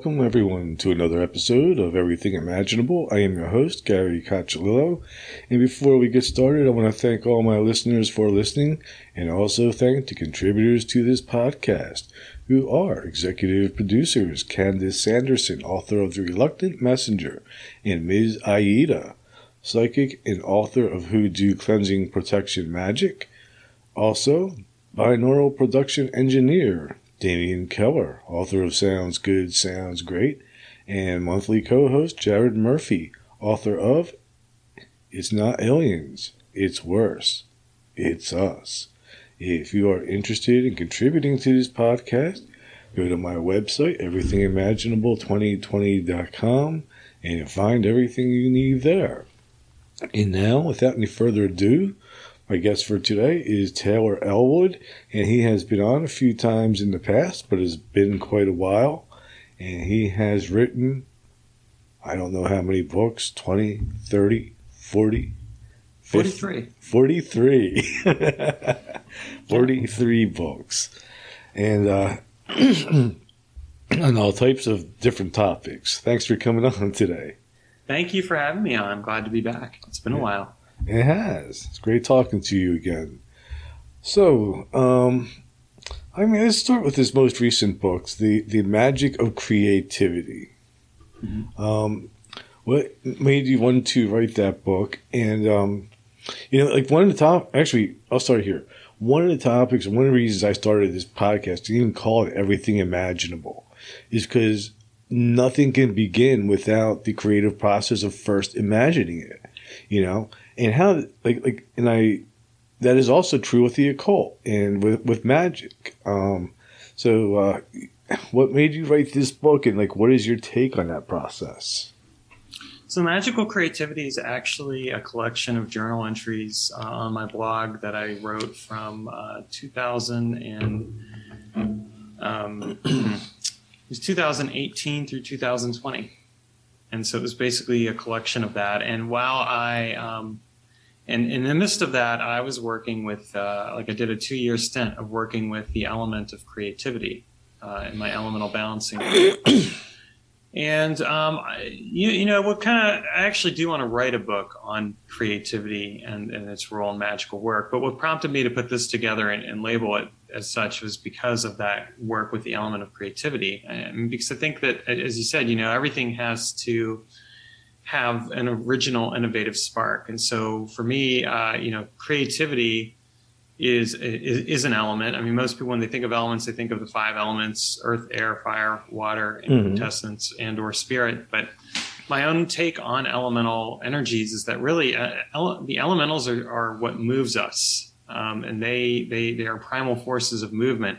Welcome, everyone, to another episode of Everything Imaginable. I am your host, Gary Cacciolillo. And before we get started, I want to thank all my listeners for listening and also thank the contributors to this podcast, who are executive producers Candace Sanderson, author of The Reluctant Messenger, and Ms. Aida, psychic and author of Hoodoo Cleansing Protection Magic. Also, binaural production engineer Damian Keller, author of Sounds Good, Sounds Great, and monthly co host Jared Murphy, author of It's Not Aliens, It's Worse, It's Us. If you are interested in contributing to this podcast, go to my website, everythingimaginable2020.com, and find everything you need there. And now, without any further ado, my guest for today is Taylor Ellwood, and he has been on a few times in the past, but has been quite a while. And he has written, I don't know how many books 20, 30, 40, 43. 43. 43 books. And, uh, on all types of different topics. Thanks for coming on today. Thank you for having me on. I'm glad to be back. It's been a while. It has. It's great talking to you again. So, um, I mean, let's start with his most recent books, the the magic of creativity. Mm-hmm. Um, what made you want to write that book? And um, you know, like one of the top. Actually, I'll start here. One of the topics, one of the reasons I started this podcast, to even call it everything imaginable, is because nothing can begin without the creative process of first imagining it. You know, and how like like and I that is also true with the occult and with with magic. Um, so, uh, what made you write this book, and like, what is your take on that process? So, magical creativity is actually a collection of journal entries uh, on my blog that I wrote from uh, 2000 and um, it was 2018 through 2020, and so it was basically a collection of that. And while I um, and in the midst of that, I was working with, uh, like, I did a two year stint of working with the element of creativity uh, in my elemental balancing. and, um, you, you, know, what kind of, I actually do want to write a book on creativity and, and, its role in magical work. But what prompted me to put this together and, and label it as such was because of that work with the element of creativity. And because I think that, as you said, you know, everything has to, have an original innovative spark. And so for me uh, you know creativity is, is, is an element. I mean most people when they think of elements they think of the five elements earth air fire water and quintessence and or spirit. But my own take on elemental energies is that really uh, ele- the elementals are, are what moves us. Um, and they, they they are primal forces of movement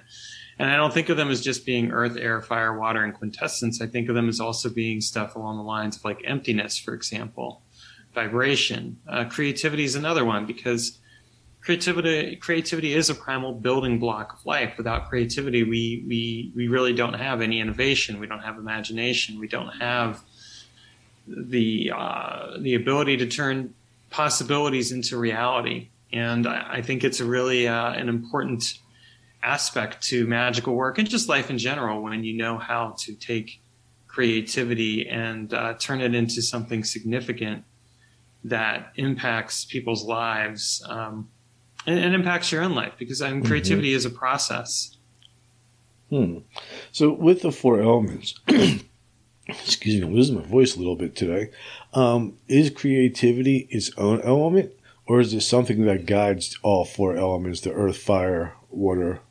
and I don't think of them as just being earth, air, fire, water, and quintessence. I think of them as also being stuff along the lines of like emptiness, for example, vibration. Uh, creativity is another one because creativity creativity is a primal building block of life. Without creativity, we we we really don't have any innovation. We don't have imagination. We don't have the uh, the ability to turn possibilities into reality. And I, I think it's a really uh, an important aspect to magical work and just life in general when you know how to take creativity and uh, turn it into something significant that impacts people's lives um, and, and, impacts your own life because I mean, mm-hmm. creativity mm-hmm. is a process. Hmm. So with the four elements, excuse me, I'm losing my voice a little bit today. Um, is creativity its own element, or is it something that guides all four elements: the earth, fire, water,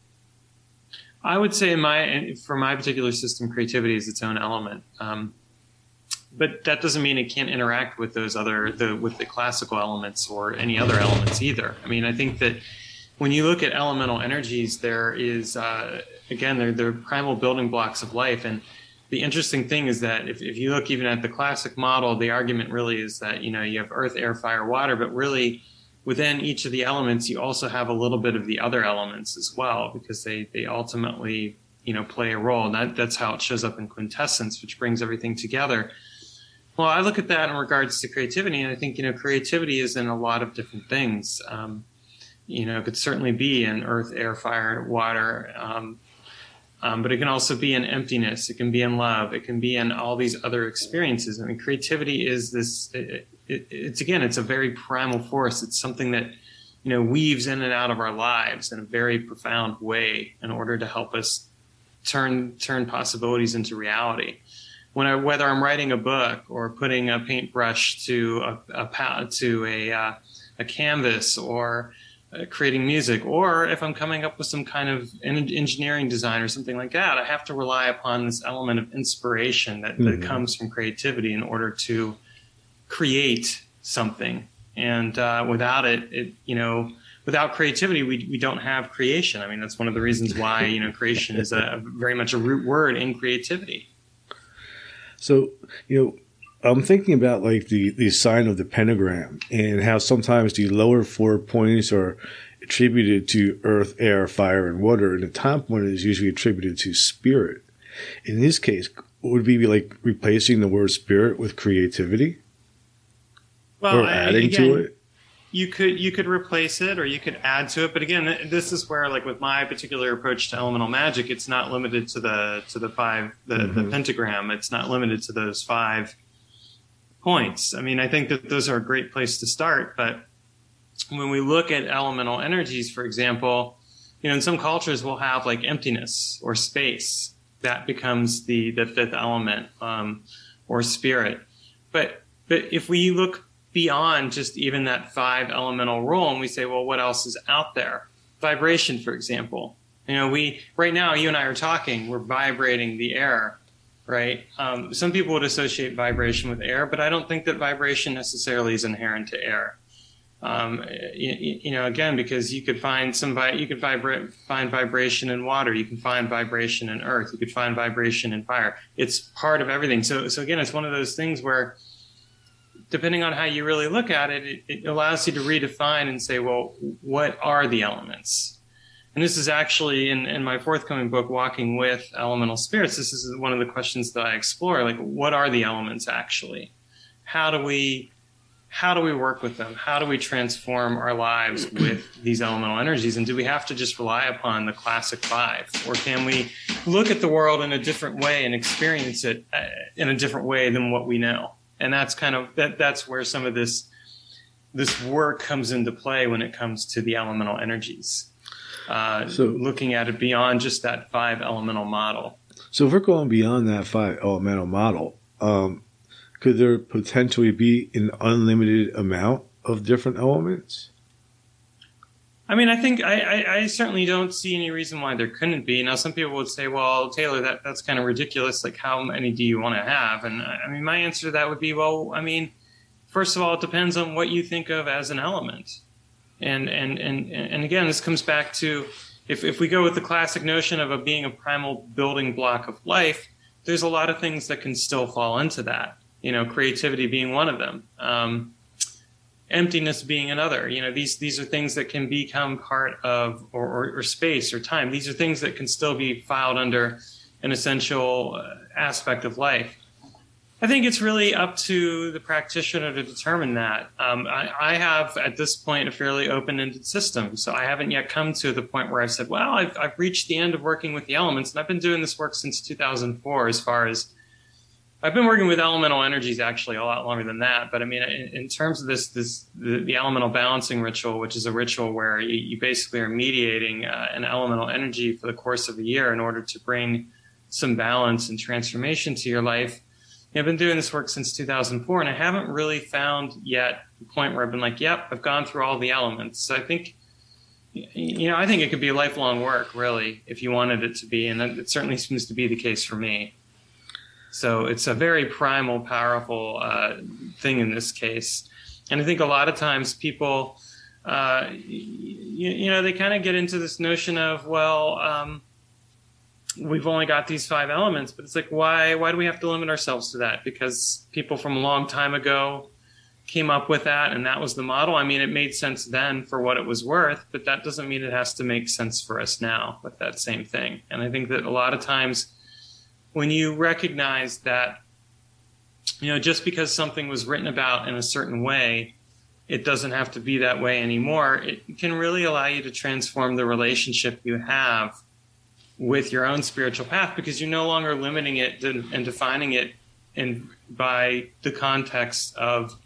I would say my for my particular system, creativity is its own element. Um, but that doesn't mean it can't interact with those other the with the classical elements or any other elements either. I mean, I think that when you look at elemental energies, there is uh, again they're they're primal building blocks of life. And the interesting thing is that if, if you look even at the classic model, the argument really is that you know you have earth, air, fire, water, but really within each of the elements, you also have a little bit of the other elements as well, because they, they ultimately you know play a role. And that, that's how it shows up in quintessence, which brings everything together. Well, I look at that in regards to creativity, and I think you know creativity is in a lot of different things. Um, you know, it could certainly be in earth, air, fire, water. Um, um, but it can also be in emptiness. It can be in love. It can be in all these other experiences. I mean, creativity is this. It, it, it's again, it's a very primal force. It's something that you know weaves in and out of our lives in a very profound way in order to help us turn turn possibilities into reality. When I, whether I'm writing a book or putting a paintbrush to a, a to a uh, a canvas or uh, creating music, or if I'm coming up with some kind of engineering design or something like that, I have to rely upon this element of inspiration that, mm-hmm. that comes from creativity in order to create something. And uh, without it, it you know, without creativity, we we don't have creation. I mean, that's one of the reasons why you know creation is a very much a root word in creativity. So you know I'm thinking about like the, the sign of the pentagram and how sometimes the lower four points are attributed to earth, air, fire, and water, and the top one is usually attributed to spirit. In this case, would be like replacing the word spirit with creativity? Well, or adding again, to it? You could you could replace it or you could add to it, but again, this is where like with my particular approach to elemental magic, it's not limited to the to the five the, mm-hmm. the pentagram. It's not limited to those five points. I mean, I think that those are a great place to start. But when we look at elemental energies, for example, you know, in some cultures we'll have like emptiness or space that becomes the the fifth element um, or spirit. But but if we look beyond just even that five elemental role and we say, well, what else is out there? Vibration, for example. You know, we right now you and I are talking, we're vibrating the air right? Um, some people would associate vibration with air, but I don't think that vibration necessarily is inherent to air. Um, you, you, know, again, because you could find some, vi- you could vibrate, find vibration in water, you can find vibration in earth, you could find vibration in fire. It's part of everything. So, so again, it's one of those things where, depending on how you really look at it, it, it allows you to redefine and say, well, what are the elements? And this is actually in, in my forthcoming book, Walking with Elemental Spirits. This is one of the questions that I explore. Like, what are the elements actually? How do we how do we work with them? How do we transform our lives with these elemental energies? And do we have to just rely upon the classic five? Or can we look at the world in a different way and experience it uh, in a different way than what we know? And that's kind of that that's where some of this this work comes into play when it comes to the elemental energies. Uh, so looking at it beyond just that five elemental model. So if we're going beyond that five elemental model, um, could there potentially be an unlimited amount of different elements? I mean, I think I, I, I, certainly don't see any reason why there couldn't be. Now, some people would say, "Well, Taylor, that that's kind of ridiculous. Like, how many do you want to have?" And I mean, my answer to that would be, "Well, I mean, first of all, it depends on what you think of as an element." And, and, and, and again, this comes back to if, if we go with the classic notion of a being a primal building block of life, there's a lot of things that can still fall into that. You know, creativity being one of them, um, emptiness being another. You know, these these are things that can become part of or, or, or space or time. These are things that can still be filed under an essential uh, aspect of life. I think it's really up to the practitioner to determine that. Um, I, I, have at this point a fairly open-ended system, so I haven't yet come to the point where I've said, "Well, I've, I've reached the end of working with the elements," and I've been doing this work since 2004. As far as I've been working with elemental energies actually a lot longer than that, but I mean, in, in terms of this, this the, the, elemental balancing ritual, which is a ritual where you, you basically are mediating uh, an elemental energy for the course of a year in order to bring some balance and transformation to your life I've been doing this work since 2004, and I haven't really found yet the point where I've been like, "Yep, I've gone through all the elements." So I think, you know, I think it could be a lifelong work, really, if you wanted it to be, and it certainly seems to be the case for me. So it's a very primal, powerful uh, thing in this case, and I think a lot of times people, uh, you, you, know, they kind of get into this notion of, well. Um, we've only got these five elements, but it's like why why do we have to limit ourselves to that? Because people from a long time ago came up with that and that was the model. I mean, it made sense then for what it was worth, but that doesn't mean it has to make sense for us now with that same thing. And I think that a lot of times when you recognize that, you know, just because something was written about in a certain way, it doesn't have to be that way anymore. It can really allow you to transform the relationship you have with your own spiritual path because you're no longer limiting it and defining it in by the context of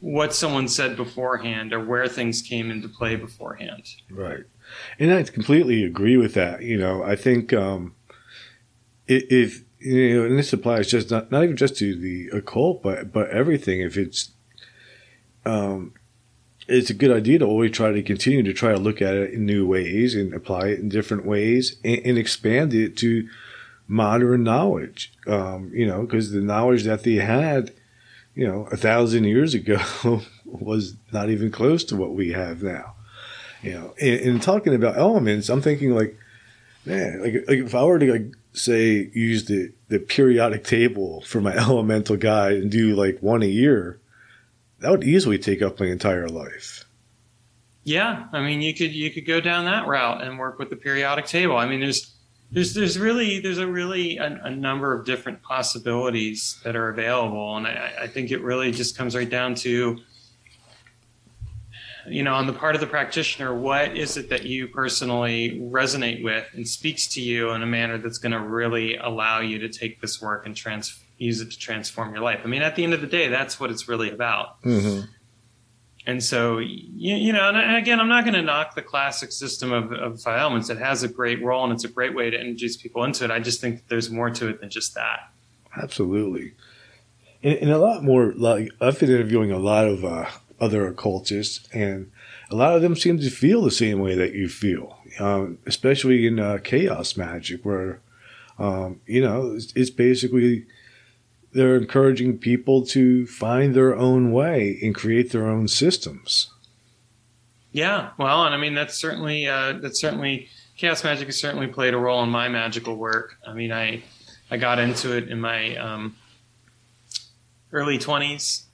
what someone said beforehand or where things came into play beforehand. Right. And I completely agree with that. You know, I think um, if, you know, and this applies just not, not even just to the occult, but, but everything. If it's, um, it's a good idea to always try to continue to try to look at it in new ways and apply it in different ways and, and expand it to modern knowledge. Um, you know, because the knowledge that they had – you know, a thousand years ago was not even close to what we have now. You know, and, and talking about elements, I'm thinking like, man, like, like if I were to like say use the the periodic table for my elemental guide and do like one a year, that would easily take up my entire life. Yeah, I mean, you could you could go down that route and work with the periodic table. I mean, there's there's there's really there's a really a, a, number of different possibilities that are available, and I, I, think it really just comes right down to you know on the part of the practitioner, what is it that you personally resonate with and speaks to you in a manner that's going to really allow you to take this work and trans use it to transform your life. I mean, at the end of the day, that's what it's really about. Mm-hmm. And so you, you know and again i'm not going to knock the classic system of, of five elements it has a great role and it's a great way to introduce people into it. I just think there's more to it than just that. Absolutely. And, and a lot more like i've been interviewing a lot of uh, other occultists and a lot of them seem to feel the same way that you feel um, especially in uh, chaos magic where um, you know it's, it's basically they're encouraging people to find their own way and create their own systems. Yeah, well, and I mean that's certainly uh, that's certainly chaos magic has certainly played a role in my magical work. I mean, I I got into it in my um, early twenties,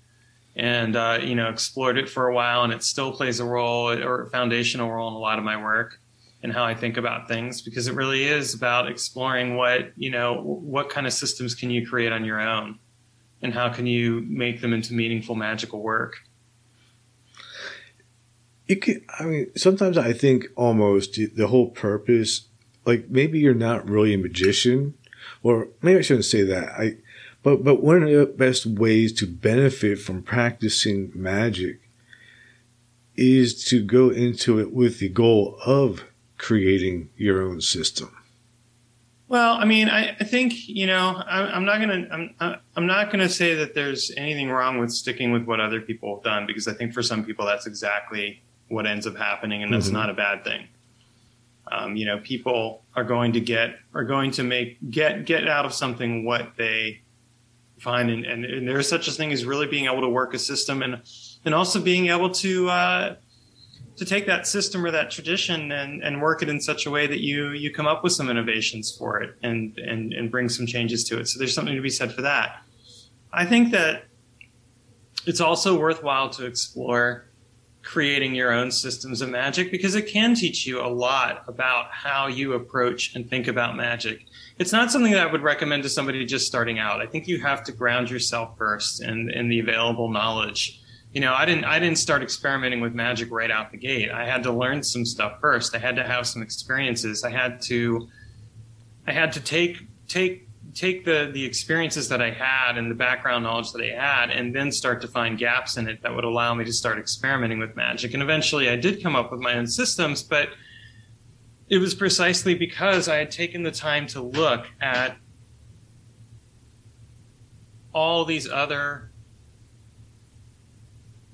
and uh, you know explored it for a while, and it still plays a role or a foundational role in a lot of my work and how I think about things because it really is about exploring what, you know, what kind of systems can you create on your own and how can you make them into meaningful magical work. You could, I mean, sometimes I think almost the whole purpose, like maybe you're not really a magician, or maybe I shouldn't say that. I, but, but one of the best ways to benefit from practicing magic is to go into it with the goal of creating your own system? Well, I mean, I, I think you know, I, am not gonna, I'm, I'm not gonna say that there's anything wrong with sticking with what other people have done because I think for some people that's exactly what ends up happening, and that's mm-hmm. not a bad thing. Um, you know, people are going to get are going to make get get out of something what they find, and, and, and there's such a thing as really being able to work a system, and and also being able to uh, to take that system or that tradition and, and work it in such a way that you you come up with some innovations for it and, and and bring some changes to it. So there's something to be said for that. I think that it's also worthwhile to explore creating your own systems of magic because it can teach you a lot about how you approach and think about magic. It's not something that I would recommend to somebody just starting out. I think you have to ground yourself first in, in the available knowledge you know, I didn't I didn't start experimenting with magic right out the gate. I had to learn some stuff first. I had to have some experiences. I had to I had to take take take the the experiences that I had and the background knowledge that I had and then start to find gaps in it that would allow me to start experimenting with magic. And eventually I did come up with my own systems, but it was precisely because I had taken the time to look at all these other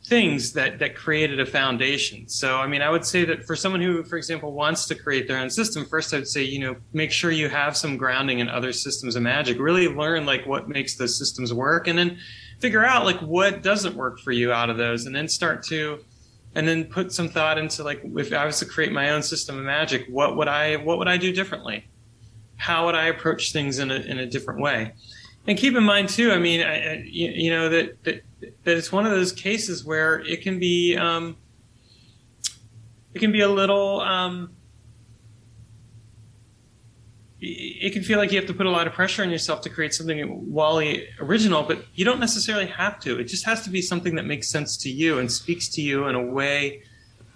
things that that created a foundation. So I mean, I would say that for someone who, for example, wants to create their own system, first I would say you know make sure you have some grounding in other systems of magic. Really learn like what makes those systems work, and then figure out like what doesn't work for you out of those, and then start to and then put some thought into like if I was to create my own system of magic, what would I what would I do differently? How would I approach things in a in a different way? And keep in mind too, I mean, I, you, you know that, that that it's one of those cases where it can be um, it can be a little um, it can feel like you have to put a lot of pressure on yourself to create something Wally original, but you don't necessarily have to. It just has to be something that makes sense to you and speaks to you in a way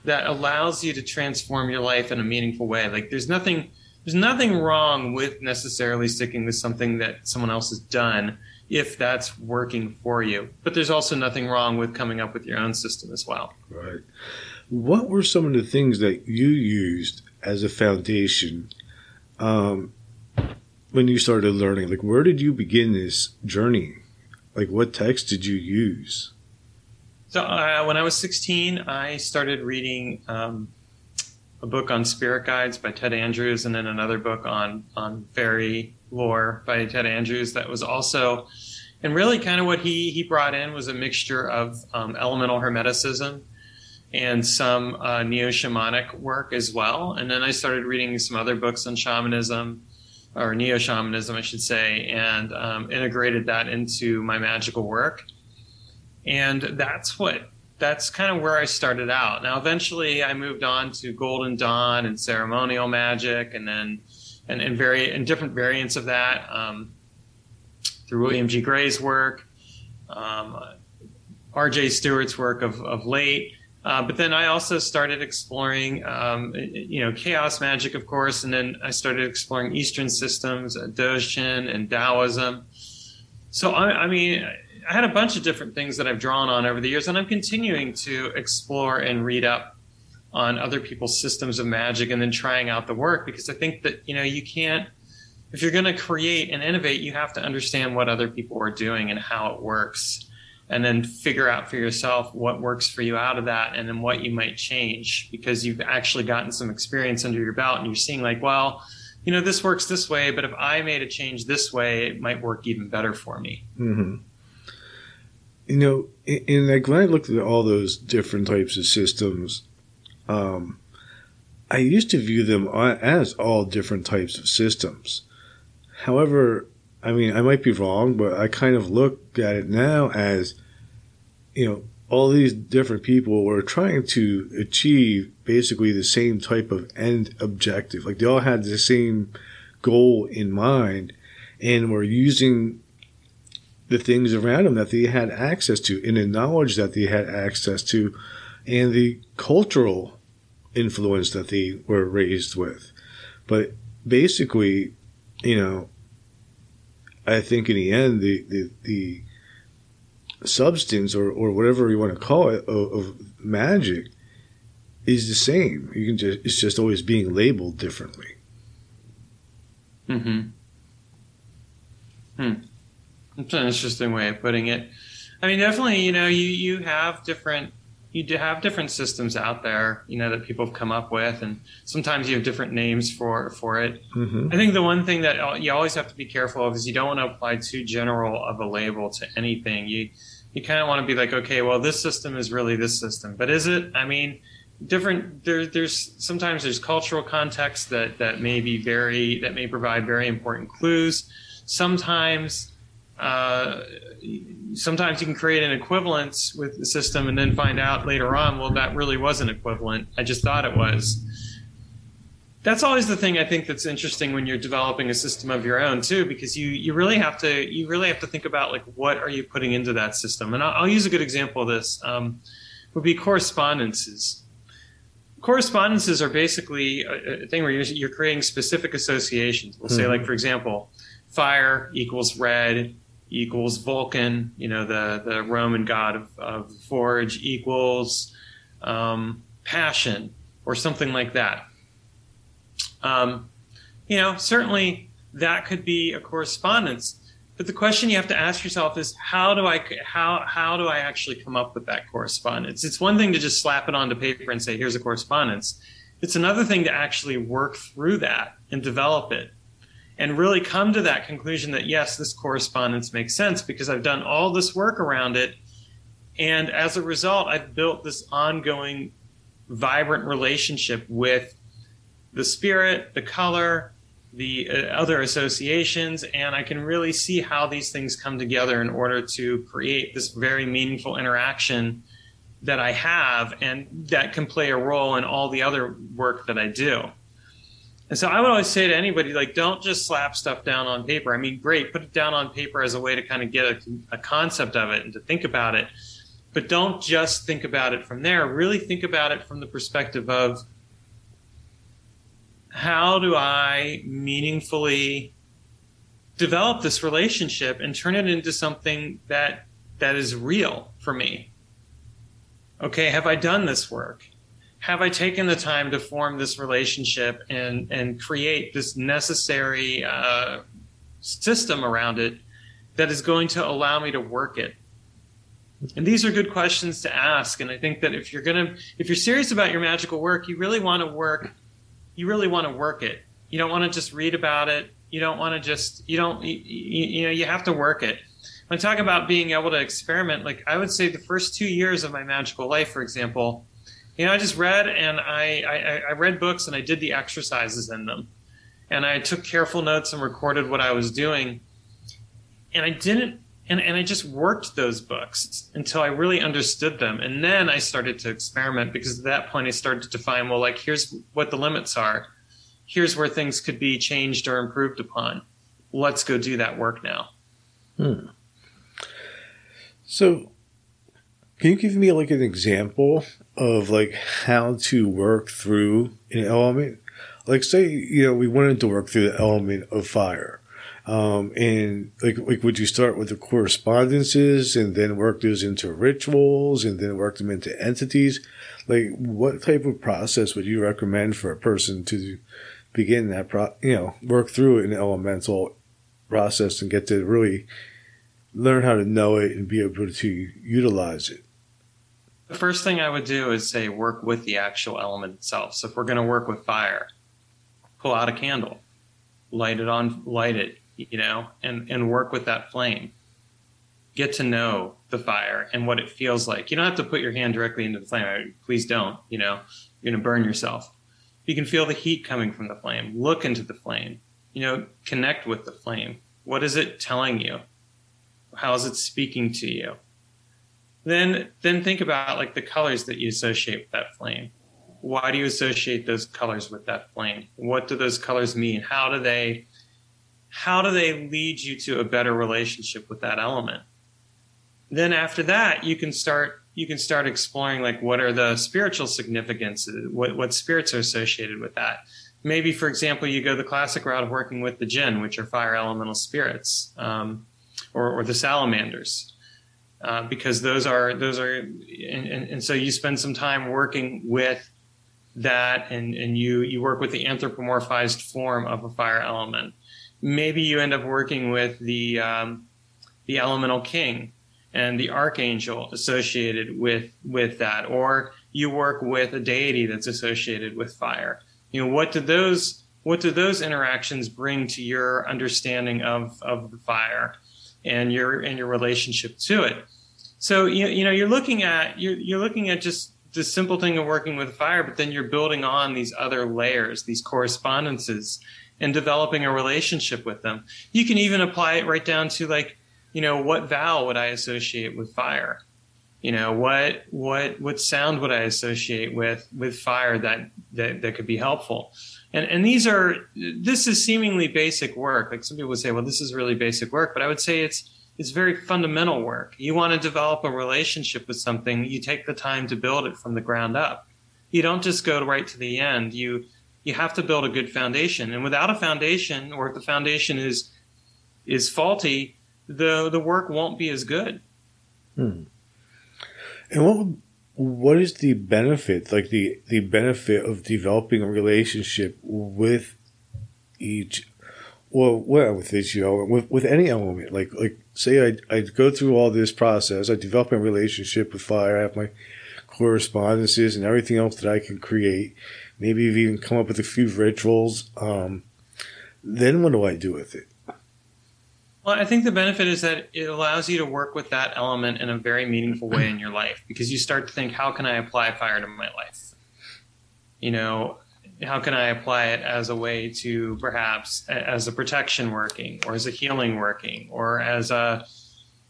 that allows you to transform your life in a meaningful way. Like there's nothing there's nothing wrong with necessarily sticking with something that someone else has done if that's working for you. But there's also nothing wrong with coming up with your own system as well. Right. What were some of the things that you used as a foundation um, when you started learning? Like, where did you begin this journey? Like, what text did you use? So, uh, when I was 16, I started reading um, a book on spirit guides by Ted Andrews, and then another book on on fairy lore by Ted Andrews. That was also, and really, kind of what he he brought in was a mixture of um, elemental hermeticism and some uh, neo shamanic work as well. And then I started reading some other books on shamanism, or neo shamanism, I should say, and um, integrated that into my magical work. And that's what that's kind of where I started out. Now, eventually, I moved on to Golden Dawn and ceremonial magic, and then and, and very and different variants of that um, through William G. Gray's work, um, R.J. Stewart's work of, of late. Uh, but then I also started exploring, um, you know, chaos magic, of course, and then I started exploring Eastern systems, uh, and Taoism. So I, I mean, I had a bunch of different things that I've drawn on over the years, and I'm continuing to explore and read up on other people's systems of magic and then trying out the work because I think that, you know, you can't, if you're going to create and innovate, you have to understand what other people are doing and how it works. And then figure out for yourself what works for you out of that and then what you might change because you've actually gotten some experience under your belt and you're seeing, like, well, you know, this works this way, but if I made a change this way, it might work even better for me. Mm-hmm you know, and like when I looked at all those different types of systems, um, I used to view them as all different types of systems. However, I mean, I might be wrong, but I kind of look at it now as, you know, all these different people were trying to achieve basically the same type of end objective. Like they all had the same goal in mind and were using the things around them that they had access to and the knowledge that they had access to and the cultural influence that they were raised with. But basically, you know, I think in the end, the, the, the substance or, or whatever you want to call it of, of magic is the same. You can just, it's just always being labeled differently. Hmm. Hmm. It's an interesting way of putting it. I mean, definitely, you know, you, you have different you do have different systems out there, you know, that people have come up with, and sometimes you have different names for for it. Mm-hmm. I think the one thing that you always have to be careful of is you don't want to apply too general of a label to anything. You you kind of want to be like, okay, well, this system is really this system, but is it? I mean, different. There, there's sometimes there's cultural context that that may be very that may provide very important clues. Sometimes uh, sometimes you can create an equivalence with the system and then find out later on, well, that really wasn't equivalent. I just thought it was. That's always the thing I think that's interesting when you're developing a system of your own too, because you, you really have to you really have to think about like what are you putting into that system. And I'll, I'll use a good example of this um, would be correspondences. Correspondences are basically a, a thing where you're, you're, creating specific associations. We'll mm-hmm. say like for example, fire equals red, equals Vulcan, you know, the, the Roman god of, of forge equals um, passion or something like that. Um, you know, certainly that could be a correspondence. But the question you have to ask yourself is how do I how how do I actually come up with that correspondence? It's one thing to just slap it onto paper and say here's a correspondence. It's another thing to actually work through that and develop it and really come to that conclusion that yes, this correspondence makes sense because I've done all this work around it. And as a result, I've built this ongoing, vibrant relationship with the spirit, the color, the uh, other associations, and I can really see how these things come together in order to create this very meaningful interaction that I have and that can play a role in all the other work that I do. And so I would always say to anybody, like, don't just slap stuff down on paper. I mean, great, put it down on paper as a way to kind of get a, a concept of it and to think about it. But don't just think about it from there. Really think about it from the perspective of how do I meaningfully develop this relationship and turn it into something that that is real for me okay, have I done this work? Have I taken the time to form this relationship and, and create this necessary uh, system around it that is going to allow me to work it? And these are good questions to ask. And I think that if you're gonna, if you're serious about your magical work, you really want to work, you really want to work it. You don't want to just read about it. You don't want to just, you don't, you, you know, you have to work it when I talk about being able to experiment, like I would say the first two years of my magical life, for example, you know, I just read and I, I, I read books and I did the exercises in them. And I took careful notes and recorded what I was doing. And I didn't, and, and I just worked those books until I really understood them. And then I started to experiment because at that point I started to define, well, like, here's what the limits are. Here's where things could be changed or improved upon. Let's go do that work now. Hmm. So, can you give me like an example of like how to work through an element? Like, say you know we wanted to work through the element of fire, um, and like like would you start with the correspondences and then work those into rituals and then work them into entities? Like, what type of process would you recommend for a person to begin that pro? You know, work through an elemental process and get to really learn how to know it and be able to utilize it? The first thing I would do is say work with the actual element itself. So if we're going to work with fire, pull out a candle, light it on, light it, you know, and, and work with that flame. Get to know the fire and what it feels like. You don't have to put your hand directly into the flame. Please don't, you know, you're going to burn yourself. You can feel the heat coming from the flame. Look into the flame, you know, connect with the flame. What is it telling you? How is it speaking to you? Then, then think about like the colors that you associate with that flame. Why do you associate those colors with that flame? What do those colors mean? How do they, how do they lead you to a better relationship with that element? Then after that, you can start you can start exploring like what are the spiritual significances, what what spirits are associated with that. Maybe, for example, you go the classic route of working with the jinn, which are fire elemental spirits. Um, or, or the salamanders. Uh, because those are those are and, and, and, so you spend some time working with that and, and you you work with the anthropomorphized form of a fire element. Maybe you end up working with the um, the elemental king and the archangel associated with with that or you work with a deity that's associated with fire. You know what do those what do those interactions bring to your understanding of of the fire and your and your relationship to it. So you, you know you're looking at you're, you're looking at just the simple thing of working with fire, but then you're building on these other layers, these correspondences, and developing a relationship with them. You can even apply it right down to like, you know, what vowel would I associate with fire? You know, what what what sound would I associate with with fire that that, that could be helpful? And, and these are, this is seemingly basic work. Like some people would say, well, this is really basic work, but I would say it's, it's very fundamental work. You want to develop a relationship with something, you take the time to build it from the ground up. You don't just go right to the end. You, you have to build a good foundation. And without a foundation, or if the foundation is, is faulty, the, the work won't be as good. Hmm. And what would what is the benefit, like the, the benefit of developing a relationship with each, well, well, with each know, with, with any element, like, like say I, I go through all this process, I develop a relationship with fire, I have my correspondences and everything else that I can create. Maybe even come up with a few rituals. Um, then what do I do with it? Well, I think the benefit is that it allows you to work with that element in a very meaningful way in your life because you start to think, how can I apply fire to my life? You know, how can I apply it as a way to perhaps as a protection working, or as a healing working, or as a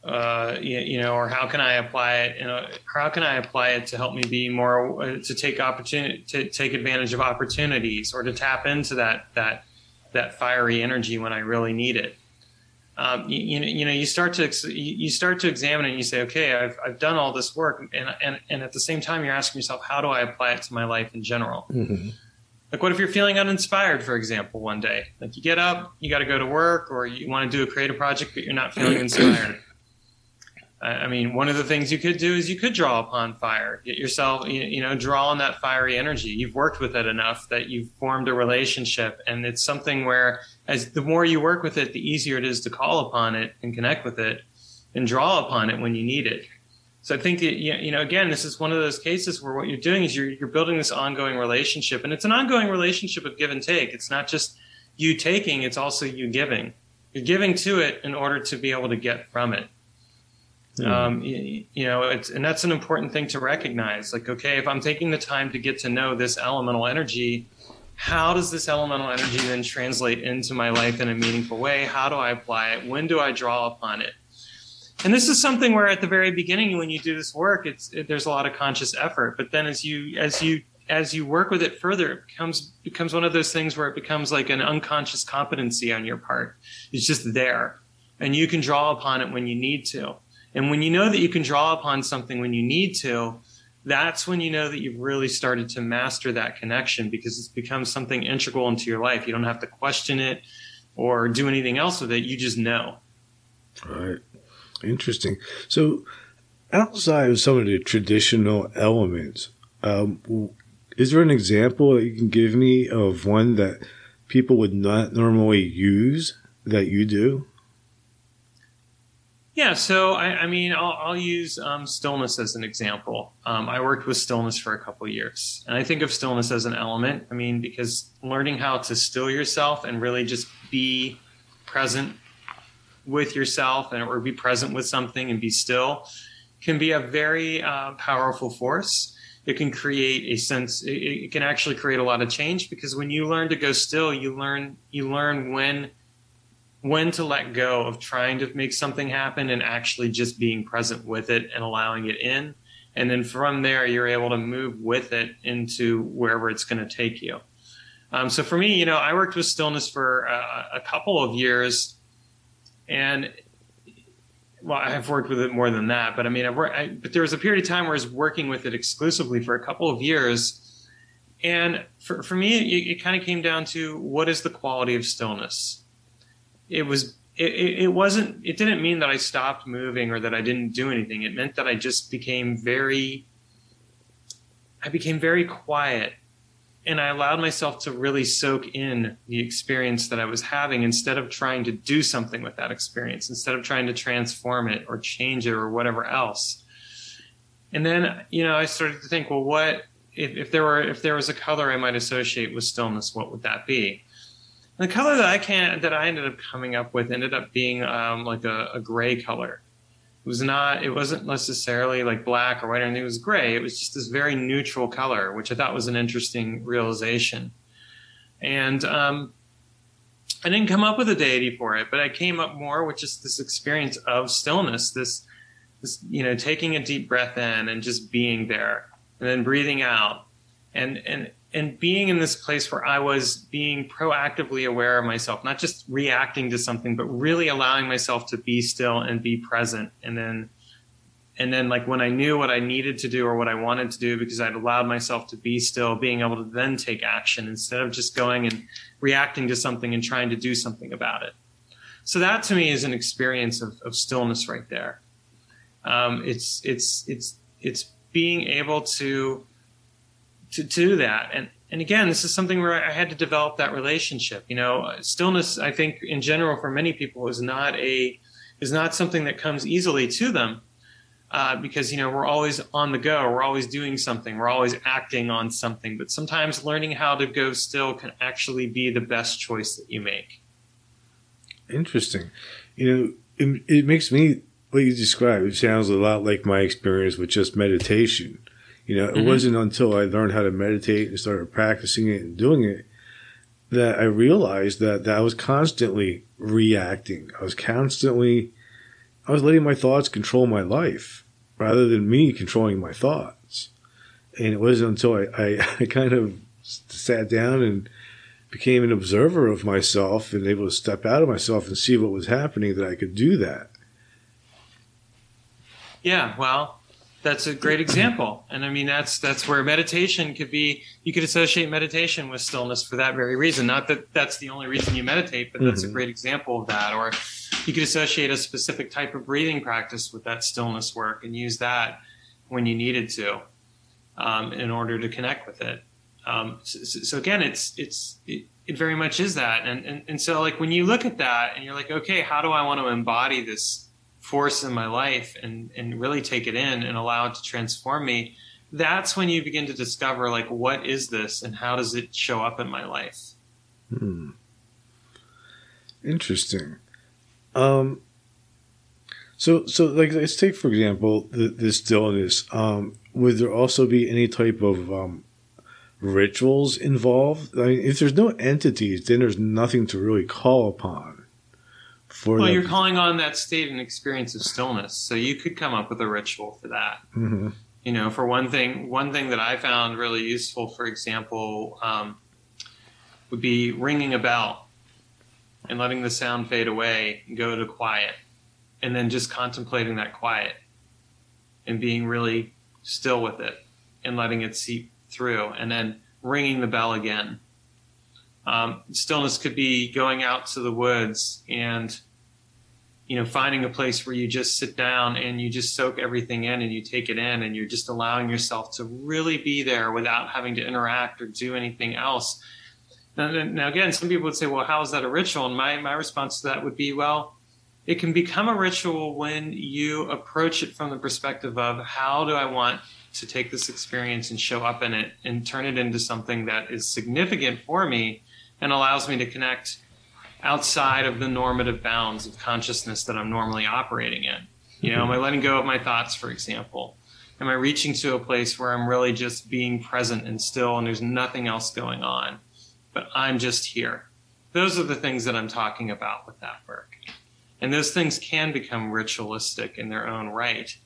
uh, you, know, or how can I apply it? You know, how can I apply it to help me be more uh, to take opportunity to take advantage of opportunities, or to tap into that that that fiery energy when I really need it. Um, you, you, know, you start to you start to examine it and you say, okay, I've, I've done all this work, and, and and at the same time, you're asking yourself, how do I apply it to my life in general? Mm-hmm. Like, what if you're feeling uninspired, for example, one day? Like, you get up, you got to go to work, or you want to do a creative project, but you're not feeling inspired. I mean, one of the things you could do is you could draw upon fire. Get yourself, you know, draw on that fiery energy. You've worked with it enough that you've formed a relationship, and it's something where, as the more you work with it, the easier it is to call upon it and connect with it, and draw upon it when you need it. So I think you know, again, this is one of those cases where what you're doing is you're you're building this ongoing relationship, and it's an ongoing relationship of give and take. It's not just you taking; it's also you giving. You're giving to it in order to be able to get from it. Mm. Um, you, you, know, it's, and that's an important thing to recognize. Like, okay, if I'm taking the time to get to know this elemental energy, how does this elemental energy then translate into my life in a meaningful way? How do I apply it? When do I draw upon it? And this is something where at the very beginning, when you do this work, it's it, there's a lot of conscious effort. But then as you as you as you work with it further, it becomes becomes one of those things where it becomes like an unconscious competency on your part. It's just there, and you can draw upon it when you need to. And when you know that you can draw upon something when you need to, that's when you know that you've really started to master that connection because it's become something integral into your life. You don't have to question it or do anything else with it. You just know. All right. Interesting. So, outside of some of the traditional elements, um, is there an example that you can give me of one that people would not normally use that you do? Yeah, so I, I mean, I'll, I'll use um, stillness as an example. Um, I worked with stillness for a couple years, and I think of stillness as an element. I mean, because learning how to still yourself and really just be present with yourself and or be present with something and be still can be a very uh, powerful force. It can create a sense. It, it can actually create a lot of change because when you learn to go still, you learn you learn when when to let go of trying to make something happen and actually just being present with it and allowing it in. And then from there, you're able to move with it into wherever it's going to take you. Um, so for me, you know, I worked with stillness for uh, a couple of years, and well, I've worked with it more than that. But I mean, I've worked, I, but there was a period of time where I was working with it exclusively for a couple of years, and for for me, it, it kind of came down to what is the quality of stillness it was it, it wasn't it didn't mean that I stopped moving or that I didn't do anything. It meant that I just became very I became very quiet and I allowed myself to really soak in the experience that I was having instead of trying to do something with that experience, instead of trying to transform it or change it or whatever else. And then, you know, I started to think, well, what if, if there were if there was a color I might associate with stillness, what would that be? The color that I can that I ended up coming up with ended up being um, like a, a, gray color. It was not. It wasn't necessarily like black or white or anything. It was gray. It was just this very neutral color, which I thought was an interesting realization. And um, I didn't come up with a deity for it, but I came up more with just this experience of stillness. This, this you know, taking a deep breath in and just being there, and then breathing out, and and and being in this place where I was being proactively aware of myself, not just reacting to something, but really allowing myself to be still and be present. And then, and then like when I knew what I needed to do or what I wanted to do, because I'd allowed myself to be still, being able to then take action instead of just going and reacting to something and trying to do something about it. So that to me is an experience of, of stillness right there. Um, it's, it's, it's, it's being able to, to do that. And and again, this is something where I had to develop that relationship. You know, stillness, I think, in general, for many people, is not a is not something that comes easily to them. Uh, because you know we're always on the go we're always doing something we're always acting on something but sometimes learning how to go still can actually be the best choice that you make interesting you know it, it makes me what you describe it sounds a lot like my experience with just meditation You know, it Mhm. wasn't until I learned how to meditate and started practicing it and doing it that I realized that, that I was constantly reacting. I was constantly, I was letting my thoughts control my life rather than me controlling my thoughts. And it wasn't until I, I, I kind of sat down and became an observer of myself and able to step out of myself and see what was happening that I could do that. Yeah, well, that's a great example. And I mean that's that's where meditation could be you could associate meditation with stillness for that very reason. Not that that's the only reason you meditate, but that's a Mhm. great example of that. Or you could associate a specific type of breathing practice with that stillness work and use that when you needed to um, in order to connect with it. Um, so, so again, it's it's it, it very much is that, and, and and so like when you look at that and you're like, okay, how do I want to embody this force in my life and and really take it in and allow it to transform me? That's when you begin to discover like what is this and how does it show up in my life? Hmm. Interesting. Um, so, so like, let's take for example the, the stillness. Um, would there also be any type of um, rituals involved? I mean, if there's no entities, then there's nothing to really call upon. For Well, that- you're calling on that state and experience of stillness, so you could come up with a ritual for that. Mhm. you know for one thing one thing that i found really useful for example um, would be ringing a bell and letting the sound fade away and go to quiet and then just contemplating that quiet and being really still with it and letting it seep through and then ringing the bell again um, stillness could be going out to the woods and you know finding a place where you just sit down and you just soak everything in and you take it in and you're just allowing yourself to really be there without having to interact or do anything else. Now, now again some people would say well how is that a ritual? And my, my response to that would be well it can become a ritual when you approach it from the perspective of how do i want to take this experience and show up in it and turn it into something that is significant for me and allows me to connect outside of the normative bounds of consciousness that I'm normally operating in. You know, am I mm-hmm. letting go of my thoughts, for example? Am I reaching to a place where I'm really just being present and still and there's nothing else going on, but I'm just here? Those are the things that I'm talking about with that work. And those things can become ritualistic in their own right.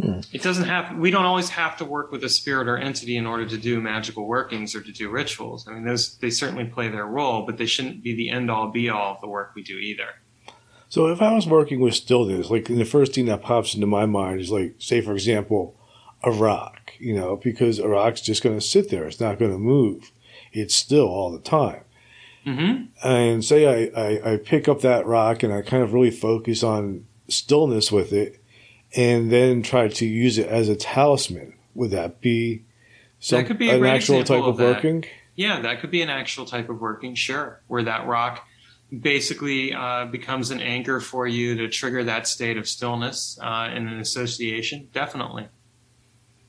Hmm. It doesn't have, we don't always have to work with a spirit or entity in order to do magical workings or to do rituals. I mean, those, they certainly play their role, but they shouldn't be the end all be all of the work we do either. So if I was working with stillness, like the first thing that pops into my mind is like, say for example, a rock, you know, because a rock's just going to sit there. It's not going to move. It's still all the time. hmm And say I, I, I pick up that rock and I kind of really focus on stillness with it and then try to use it as a talisman. Would that be some, That could be an actual type of of working? Yeah, that could be an actual type of working, sure, where that rock basically uh, becomes an anchor for you to trigger that state of stillness uh, in an association. Definitely.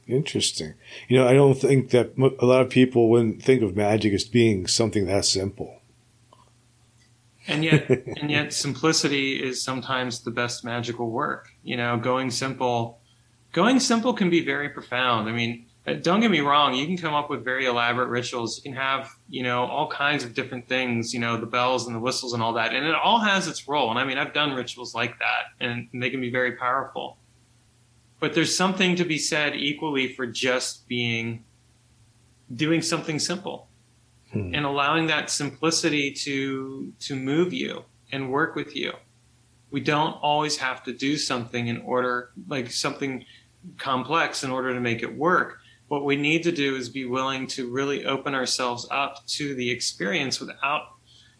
Interesting. You know, I don't think that a lot of people wouldn't think of magic as being something that simple. And yet and yet simplicity is sometimes the best magical work you know going simple going simple can be very profound. I mean uh, don't get me wrong you can come up with very elaborate rituals you can have you know all kinds of different things you know the bells and the whistles and all that and it all has its role. And i mean i've done rituals like that and they can be very powerful. But there's something to be said equally for just being doing something simple Hmm. and allowing that simplicity to to move you and work with you. We don't always have to do something in order like something complex in order to make it work. What we need to do is be willing to really open ourselves up to the experience without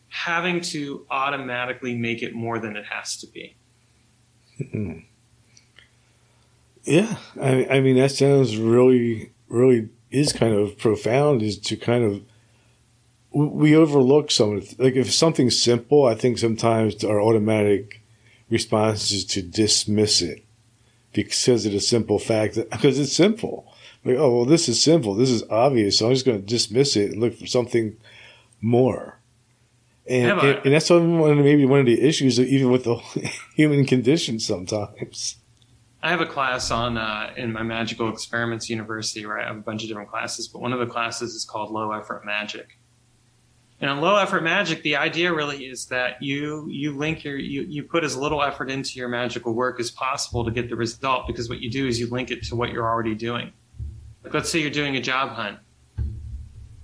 having to automatically make it more than it has to be. Hmm. Yeah, I, I mean that sounds really, really is kind of profound. Is to kind of we- overlook some of like if something's simple. I think sometimes our automatic response is to dismiss it because of the simple fact that because it's simple. Like oh well, this is simple. This is obvious. So I'm just going to dismiss it and look for something more. And, and, and that's one, one maybe one of the issues, even with the human condition sometimes. I have a class on uh, in my Magical Experiments University where I have a bunch of different classes, but one of the classes is called Low Effort Magic. And on low effort magic, the idea really is that you you link your you, you put as little effort into your magical work as possible to get the result because what you do is you link it to what you're already doing. Like let's say you're doing a job hunt.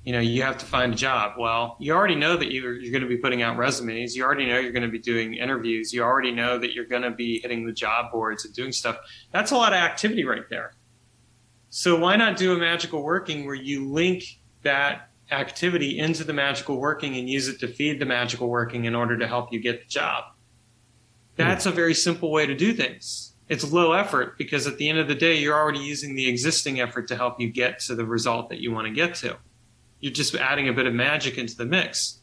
You know, you have to find a job. Well, you already know that you're, you're going to be putting out resumes. You already know you're going to be doing interviews. You already know that you're going to be hitting the job boards and doing stuff. That's a lot of activity right there. So why not do a magical working where you link that activity into the magical working and use it to feed the magical working in order to help you get the job? That's a very simple way to do things. It's low effort because at the end of the day, you're already using the existing effort to help you get to the result that you want to get to. You're just adding a bit of magic into the mix.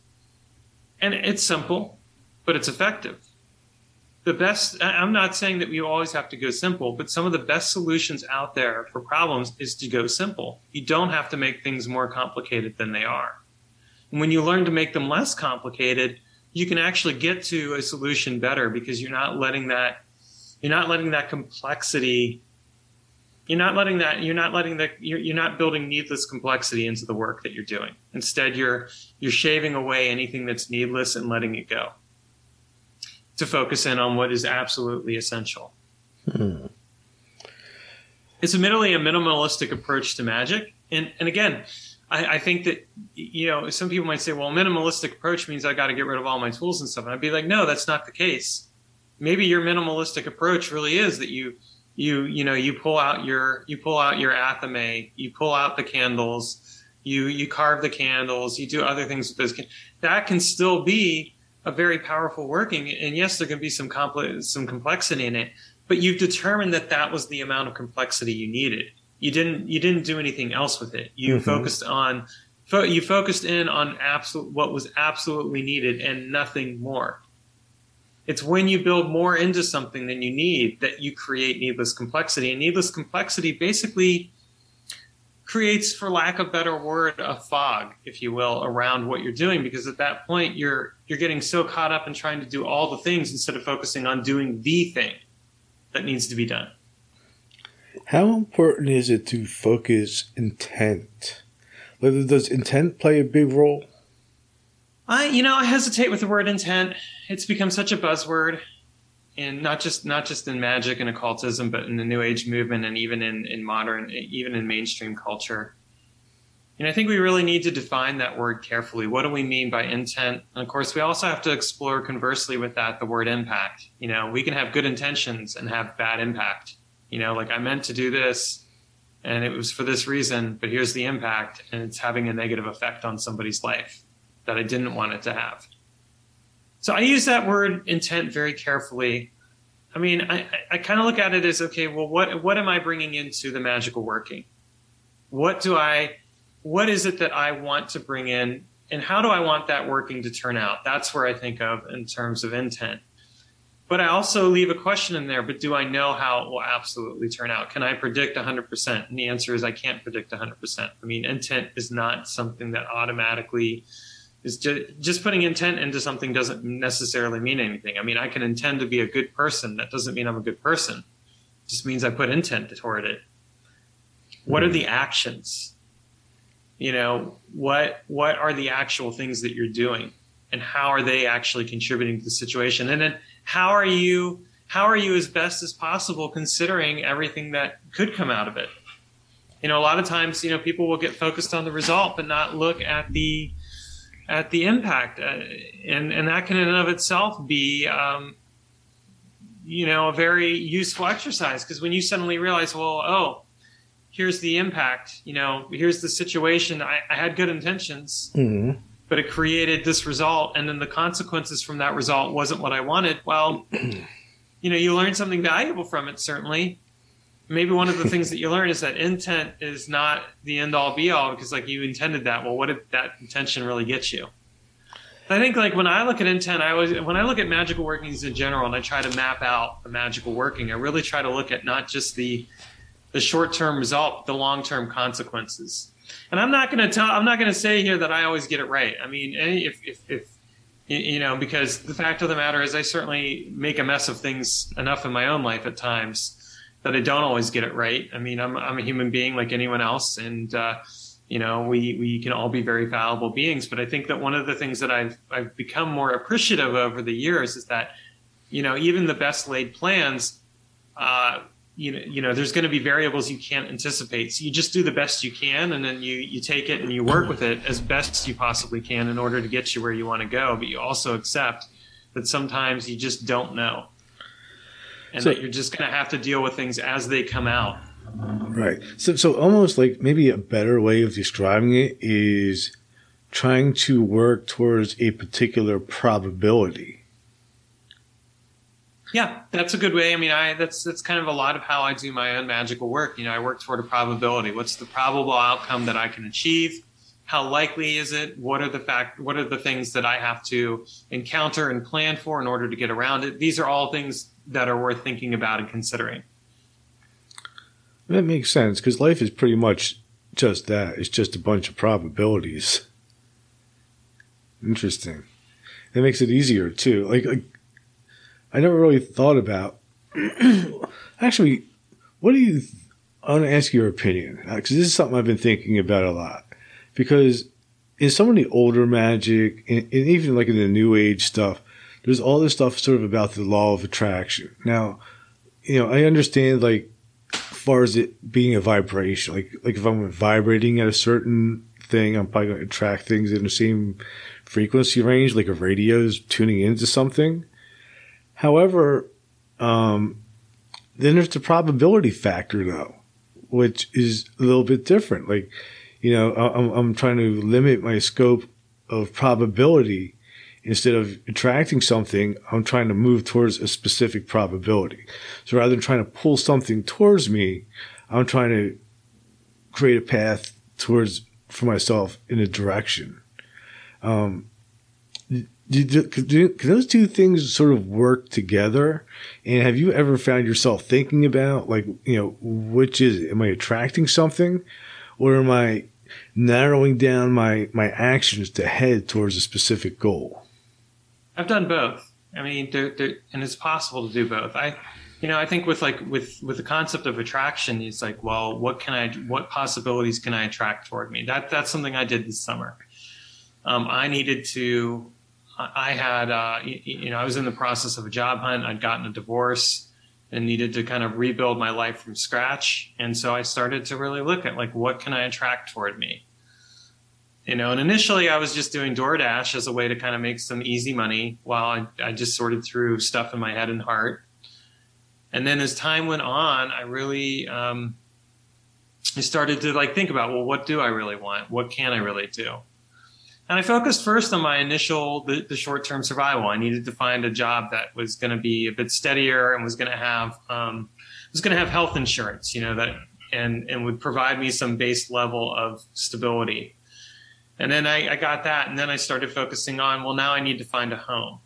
And it's simple, but it's effective. The best, I'm not saying that we always have to go simple, but some of the best solutions out there for problems is to go simple. You don't have to make things more complicated than they are. And when you learn to make them less complicated, you can actually get to a solution better because you're not letting that you're not letting that complexity you're not letting that you're not letting that you're, you're not building needless complexity into the work that you're doing instead you're you're shaving away anything that's needless and letting it go to focus in on what is absolutely essential. Hmm. It's admittedly a minimalistic approach to magic. And and again I, I think that you know some people might say well minimalistic approach means i got to get rid of all my tools and stuff. And i'd be like no that's not the case. Maybe your minimalistic approach really is that you you you know you pull out your you pull out your athame you pull out the candles you you carve the candles you do other things with those can- that can still be a very powerful working and yes there can be some complex some complexity in it but you've determined that that was the amount of complexity you needed you didn't you didn't do anything else with it you Mhm. focused on fo- you focused in on absolute what was absolutely needed and nothing more it's when you build more into something than you need that you create needless complexity. And needless complexity basically creates, for lack of a better word, a fog, if you will, around what you're doing. Because at that point, you're you're getting so caught up in trying to do all the things instead of focusing on doing the thing that needs to be done. How important is it to focus intent? Like, Does intent play a big role? I, you know, I hesitate with the word intent. It's become such a buzzword, and not just not just in magic and occultism, but in the New Age movement and even in in modern, even in mainstream culture. And I think we really need to define that word carefully. What do we mean by intent? And of course, we also have to explore conversely with that the word impact. You know, we can have good intentions and have bad impact. You know, like I meant to do this, and it was for this reason, but here's the impact, and it's having a negative effect on somebody's life that I didn't want it to have. So I use that word intent very carefully. I mean, I, I, kind of look at it as okay, well, what what am I bringing into the magical working? What do I, what is it that I want to bring in, and how do I want that working to turn out? That's where I think of in terms of intent. But I also leave a question in there. But do I know how it will absolutely turn out? Can I predict 100%? And the answer is I can't predict 100%. I mean, intent is not something that automatically is just, just putting intent into something doesn't necessarily mean anything. I mean, I can intend to be a good person. That doesn't mean I'm a good person. It just means I put intent toward it. What are the actions? You know, what what are the actual things that you're doing and how are they actually contributing to the situation? And then how are you how are you as best as possible considering everything that could come out of it? You know, a lot of times, you know, people will get focused on the result but not look at the at the impact, uh, and and that can in and of itself be, um, you know, a very useful exercise because when you suddenly realize, well, oh, here's the impact, you know, here's the situation. I, I had good intentions, hmm but it created this result, and then the consequences from that result wasn't what I wanted. Well, you know, you learn something valuable from it, certainly. Maybe one of the things that you learn is that intent is not the end all be all because, like, you intended that. Well, what did that intention really get you? I think, like, when I look at intent, I always, when I look at magical workings in general and I try to map out a magical working, I really try to look at not just the, the short term result, the long term consequences. And I'm not going to tell, I'm not going to say here that I always get it right. I mean, if, if, if, you- know, because the fact of the matter is I certainly make a mess of things enough in my own life at times that I don't always get it right. I mean, I'm I'm a human being like anyone else, and uh, you know, we we can all be very fallible beings. But I think that one of the things that I've I've become more appreciative over the years is that, you know, even the best laid plans, uh, you know, you know, there's going to be variables you can't anticipate. So you just do the best you can, and then you you take it and you work with it as best you possibly can in order to get you where you want to go. But you also accept that sometimes you just don't know, and So- that you're just going to have to deal with things as they come out. Right. So, so almost like maybe a better way of describing it is trying to work towards a particular probability. Yeah, that's a good way. I mean, I that's that's kind of a lot of how I do my own magical work. You know, I work toward a probability. What's the probable outcome that I can achieve? How likely is it? What are the fact? What are the things that I have to encounter and plan for in order to get around it? These are all things that are worth thinking about and considering. That makes sense because life is pretty much just that. It's just a bunch of probabilities. Interesting. That makes it easier too. Like, like I never really thought about. Actually, what do you? I want to ask your opinion uh, because this is something I've been thinking about a lot. Because in some of the older magic, and, and even like in the new age stuff, there's all this stuff sort of about the law of attraction. Now, you know, I understand like far as it being a vibration, like like if I'm vibrating at a certain thing, I'm probably going to attract things in the same frequency range, like a radio is tuning into something. However, um, then there's the probability factor, though, which is a little bit different. Like, you know, I'm, I'm trying to limit my scope of probability. Instead of attracting something, I'm trying to move towards a specific probability. So rather than trying to pull something towards me, I'm trying to create a path towards for myself in a direction. Um, do, do, can those two things sort of work together? And have you ever found yourself thinking about, like, you know, which is? Am I attracting something, or am I narrowing down my my actions to head towards a specific goal? I've done both. I mean, there, there, and it's possible to do both. I, you know, I think with like with with the concept of attraction, it's like, well, what can I, what possibilities can I attract toward me? That that's something I did this summer. Um, I needed to. I had, uh, you, you know, I was in the process of a job hunt. I'd gotten a divorce and needed to kind of rebuild my life from scratch. And so I started to really look at like, what can I attract toward me? you know and initially i was just doing doordash as a way to kind of make some easy money while I, I just sorted through stuff in my head and heart and then as time went on i really um, i started to like think about well what do i really want what can i really do and i focused first on my initial the, the short-term survival i needed to find a job that was going to be a bit steadier and was going to have um, was going to have health insurance you know that and and would provide me some base level of stability and then I, I got that, and then I started focusing on, well, now I need to find a home.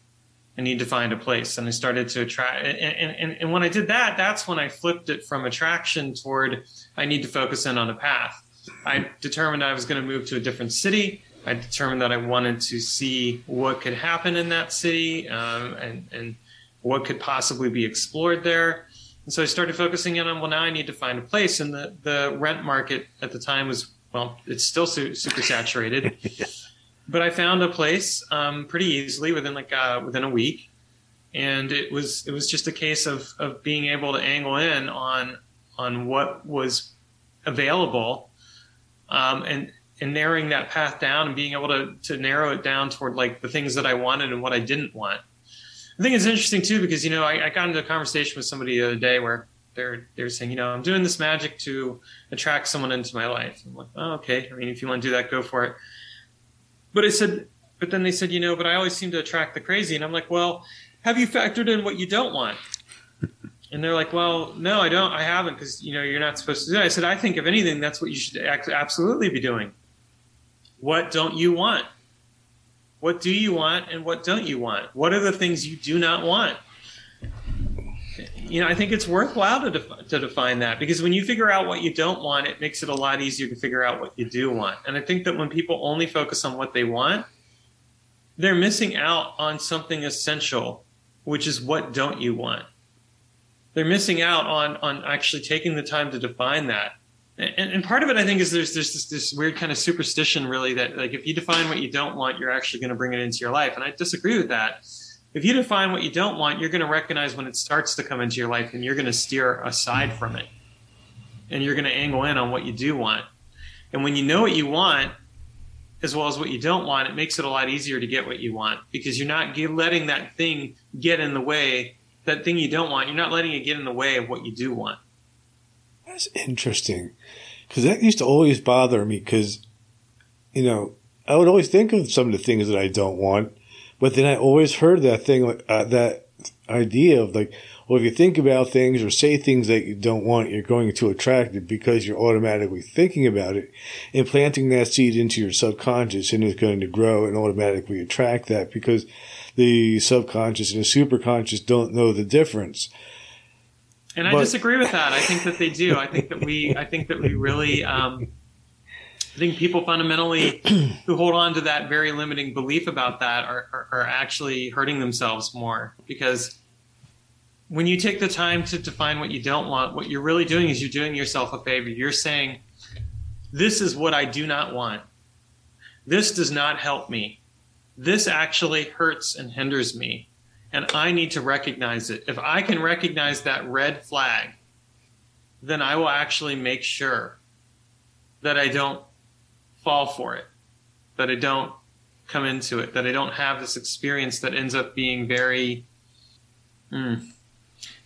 I need to find a place. And I started to attract. And, and, and when I did that, that's when I flipped it from attraction toward I need to focus in on a path. I determined I was going to move to a different city. I determined that I wanted to see what could happen in that city um, and, and what could possibly be explored there. And so I started focusing in on, well, now I need to find a place. And the, the rent market at the time was well, it's still su- super saturated. But I found a place um, pretty easily within like uh, within a week, and it was it was just a case of of being able to angle in on on what was available, um, and and narrowing that path down and being able to to narrow it down toward like the things that I wanted and what I didn't want. I think it's interesting too because you know I, I got into a conversation with somebody the other day where they're they're saying you know I'm doing this magic to attract someone into my life. I'm like, oh, okay. I mean, if you want to do that, go for it. But I said, but then they said, you know, but I always seem to attract the crazy. And I'm like, well, have you factored in what you don't want? And they're like, well, no, I don't. I haven't because, you know, you're not supposed to do that. I said, I think if anything, that's what you should absolutely be doing. What don't you want? What do you want and what don't you want? What are the things you do not want? you know, I think it's worthwhile to, def- to define that because when you figure out what you don't want, it makes it a lot easier to figure out what you do want. And I think that when people only focus on what they want, they're missing out on something essential, which is what don't you want? they're missing out on on actually taking the time to define that. And, and part of it, I think, is there's there's this, this weird kind of superstition, really, that like if you define what you don't want, you're actually going to bring it into your life. And I disagree with that. If you define what you don't want, you're going to recognize when it starts to come into your life, and you're going to steer aside from it, and you're going to angle in on what you do want. And when you know what you want, as well as what you don't want, it makes it a lot easier to get what you want because you're not letting that thing get in the way. That thing you don't want, you're not letting it get in the way of what you do want. That's interesting. Because that used to always bother me because, you know, I would always think of some of the things that I don't want, but then I always heard that thing, uh, that idea of like, well, if you think about things or say things that you don't want, you're going to attract it because you're automatically thinking about it and planting that seed into your subconscious and it's going to grow and automatically attract that because the subconscious and the superconscious don't know the difference. And I but, disagree with that. I think that they do. I think that we. I think that we really. Um, I think people fundamentally who hold on to that very limiting belief about that are, are, are actually hurting themselves more because when you take the time to define what you don't want, what you're really doing is you're doing yourself a favor. You're saying, "This is what I do not want. This does not help me. This actually hurts and hinders me." And I need to recognize it. If I can recognize that red flag, then I will actually make sure that I don't fall for it, that I don't come into it, that I don't have this experience that ends up being very, hmm.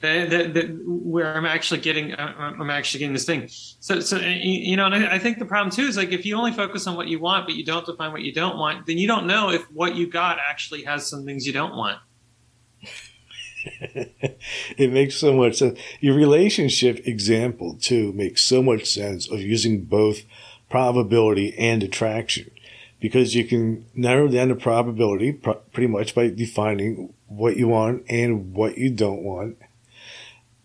that, where I'm actually getting, I'm actually getting this thing. So, so you know, and I, I think the problem too is like if you only focus on what you want, but you don't define what you don't want, then you don't know if what you got actually has some things you don't want. it makes so much sense. Your relationship example, too, makes so much sense of using both probability and attraction because you can narrow down the probability pretty much by defining what you want and what you don't want.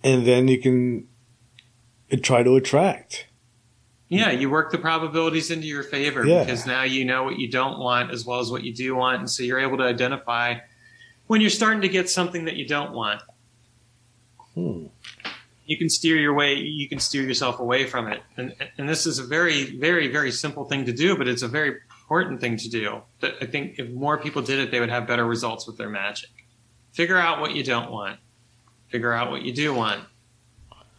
And then you can uh, try to attract. Yeah, you work the probabilities into your favor yeah. because now you know what you don't want as well as what you do want. And so you're able to identify when you're starting to get something that you don't want. Hmm. You can steer your way. You can steer yourself away from it, and and this is a very, very, very simple thing to do, but it's a very important thing to do. That I think if more people did it, they would have better results with their magic. Figure out what you don't want. Figure out what you do want.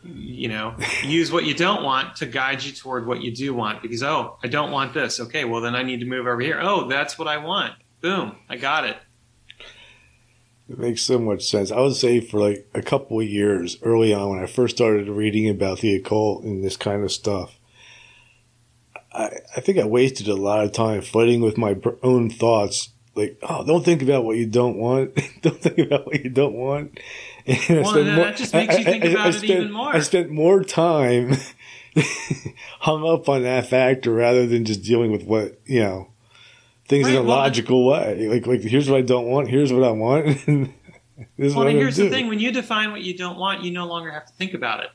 You know, use what you don't want to guide you toward what you do want. Because oh, I don't want this. Okay, well then I need to move over here. Oh, that's what I want. Boom, I got it. It makes so much sense. I would say for like a couple of years early on when I first started reading about the occult and this kind of stuff, I, I think I wasted a lot of time fighting with my own thoughts. Like, oh, don't think about what you don't want. don't think about what you don't want. And well, then more, that just makes I, you think I, about it spent, even more. I spent more time hung up on that factor rather than just dealing with what, you know, things right, in a well, logical way. Like, like here's what I don't want. Here's what I want. this well, here's the thing: when you define what you don't want, you no longer have to think about it.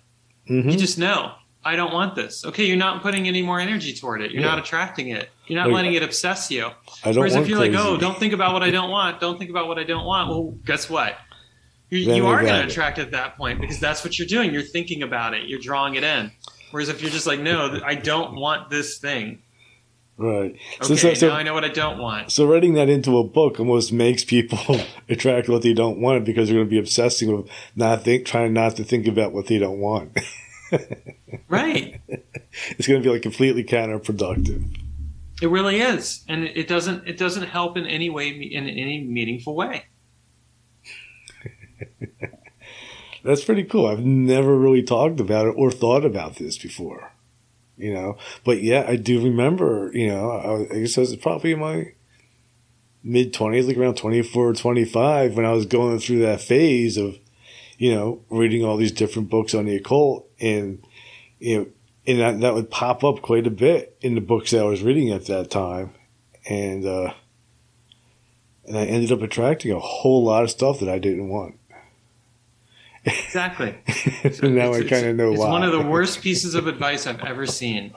Mm-hmm. You just know. I don't want this. Okay, you're not putting any more energy toward it. You're yeah. not attracting it. You're not like, letting it obsess you. I don't Whereas if you're crazy. like, oh, don't think about what I don't want. Don't think about what I don't want. Well, guess what? You, you are going to attract at that point because that's what you're doing. You're thinking about it. You're drawing it in. Whereas if you're just like, no, I don't want this thing, Right. Okay, so, so, now I know what I don't want. So writing that into a book almost makes people attract what they don't want because they're going to be obsessing with not think, trying not to think about what they don't want. right. It's going to be like completely counterproductive. It really is, and it doesn't. It doesn't help in any way, in any meaningful way. That's pretty cool. I've never really talked about it or thought about this before you know. But yeah, I do remember, you know, I, I guess I was probably in my mid 20s, like around 24 or 25, when I was going through that phase of, you know, reading all these different books on the occult and, you know, and that, that would pop up quite a bit in the books that I was reading at that time. And, uh, and I ended up attracting a whole lot of stuff that I didn't want. Exactly. so now I kind of know it's why. It's one of the worst pieces of advice I've ever seen.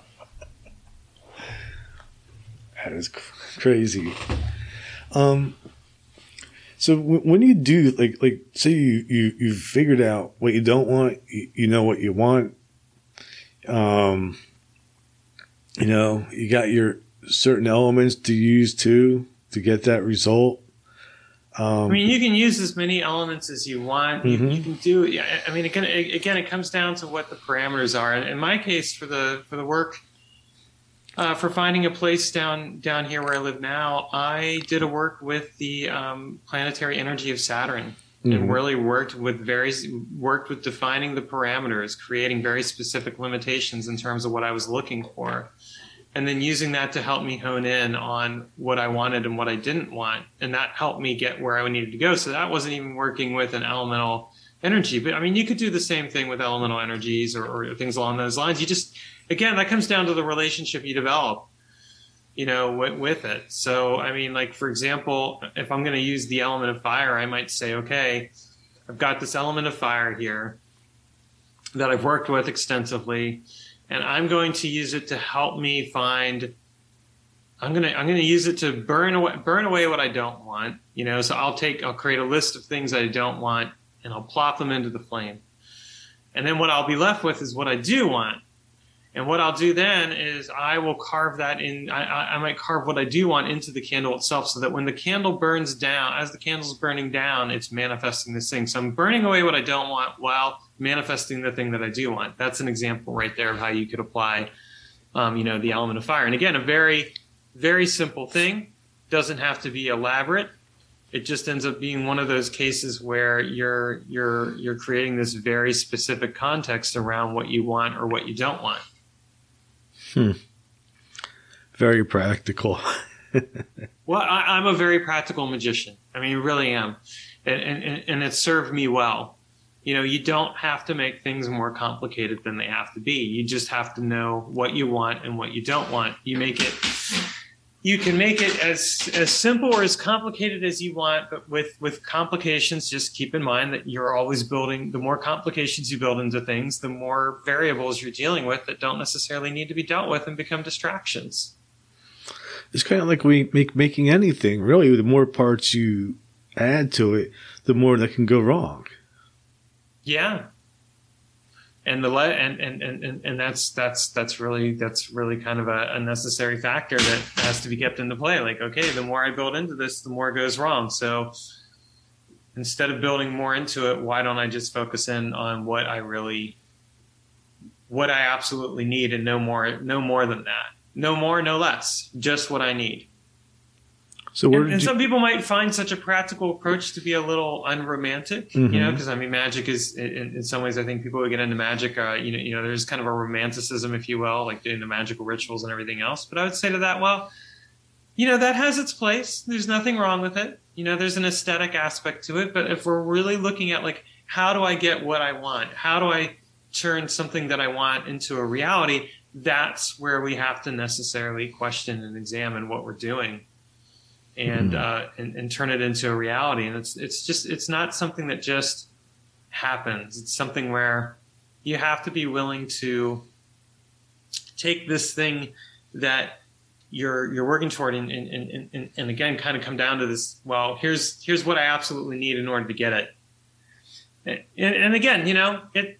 That is crazy. Um, So w- when you do like like say you you you figured out what you don't want, you, you know what you want. Um, you know you got your certain elements to use too to get that result. Um, I mean, you can use as many elements as you want. You, Mhm. you can do. yeah, I mean, again, again, it comes down to what the parameters are. In my case, for the for the work, uh, for finding a place down down here where I live now, I did a work with the um, planetary energy of Saturn, Mhm. and really worked with very worked with defining the parameters, creating very specific limitations in terms of what I was looking for and then using that to help me hone in on what I wanted and what I didn't want. And that helped me get where I needed to go. So that wasn't even working with an elemental energy. But I mean, you could do the same thing with elemental energies or, or things along those lines. You just, again, that comes down to the relationship you develop, you know, with, with it. So, I mean, like, for example, if I'm going to use the element of fire, I might say, okay, I've got this element of fire here that I've worked with extensively and I'm going to use it to help me find. I'm gonna I'm gonna use it to burn away burn away what I don't want. You know, so I'll take I'll create a list of things I don't want, and I'll plop them into the flame. And then what I'll be left with is what I do want. And what I'll do then is I will carve that in. I, I, might carve what I do want into the candle itself, so that when the candle burns down, as the candle's burning down, it's manifesting this thing. So I'm burning away what I don't want while manifesting the thing that I do want. That's an example right there of how you could apply, um, you know, the element of fire. And again, a very, very simple thing doesn't have to be elaborate. It just ends up being one of those cases where you're you're you're creating this very specific context around what you want or what you don't want. Hmm. very practical. Well, I, I'm a very practical magician. I mean, really am, and, and and it served me well. You know, you don't have to make things more complicated than they have to be. You just have to know what you want and what you don't want. You make it. You can make it as as simple or as complicated as you want, but with with complications, just keep in mind that you're always building. The more complications you build into things, the more variables you're dealing with that don't necessarily need to be dealt with and become distractions. It's kind of like we make making anything. Really, the more parts you add to it, the more that can go wrong. Yeah. And the and, and, and, and that's that's that's really that's really kind of a, a necessary factor that has to be kept into play. Like, okay, the more I build into this, the more goes wrong. So instead of building more into it, why don't I just focus in on what I really what I absolutely need and no more no more than that. No more, no less. Just what I need. So And, and some people might find such a practical approach to be a little unromantic, you know, because I mean, magic is in, in some ways. I think people who get into magic, uh, you know, you know, there's kind of a romanticism, if you will, like doing the magical rituals and everything else. But I would say to that, well, you know, that has its place. There's nothing wrong with it. You know, there's an aesthetic aspect to it. But if we're really looking at like, how do I get what I want? How do I turn something that I want into a reality? That's where we have to necessarily question and examine what we're doing and uh, and, and turn it into a reality. And it's it's just it's not something that just happens. It's something where you have to be willing to take this thing that you're you're working toward and and, and, and, and again kind of come down to this well here's here's what I absolutely need in order to get it and, and again you know it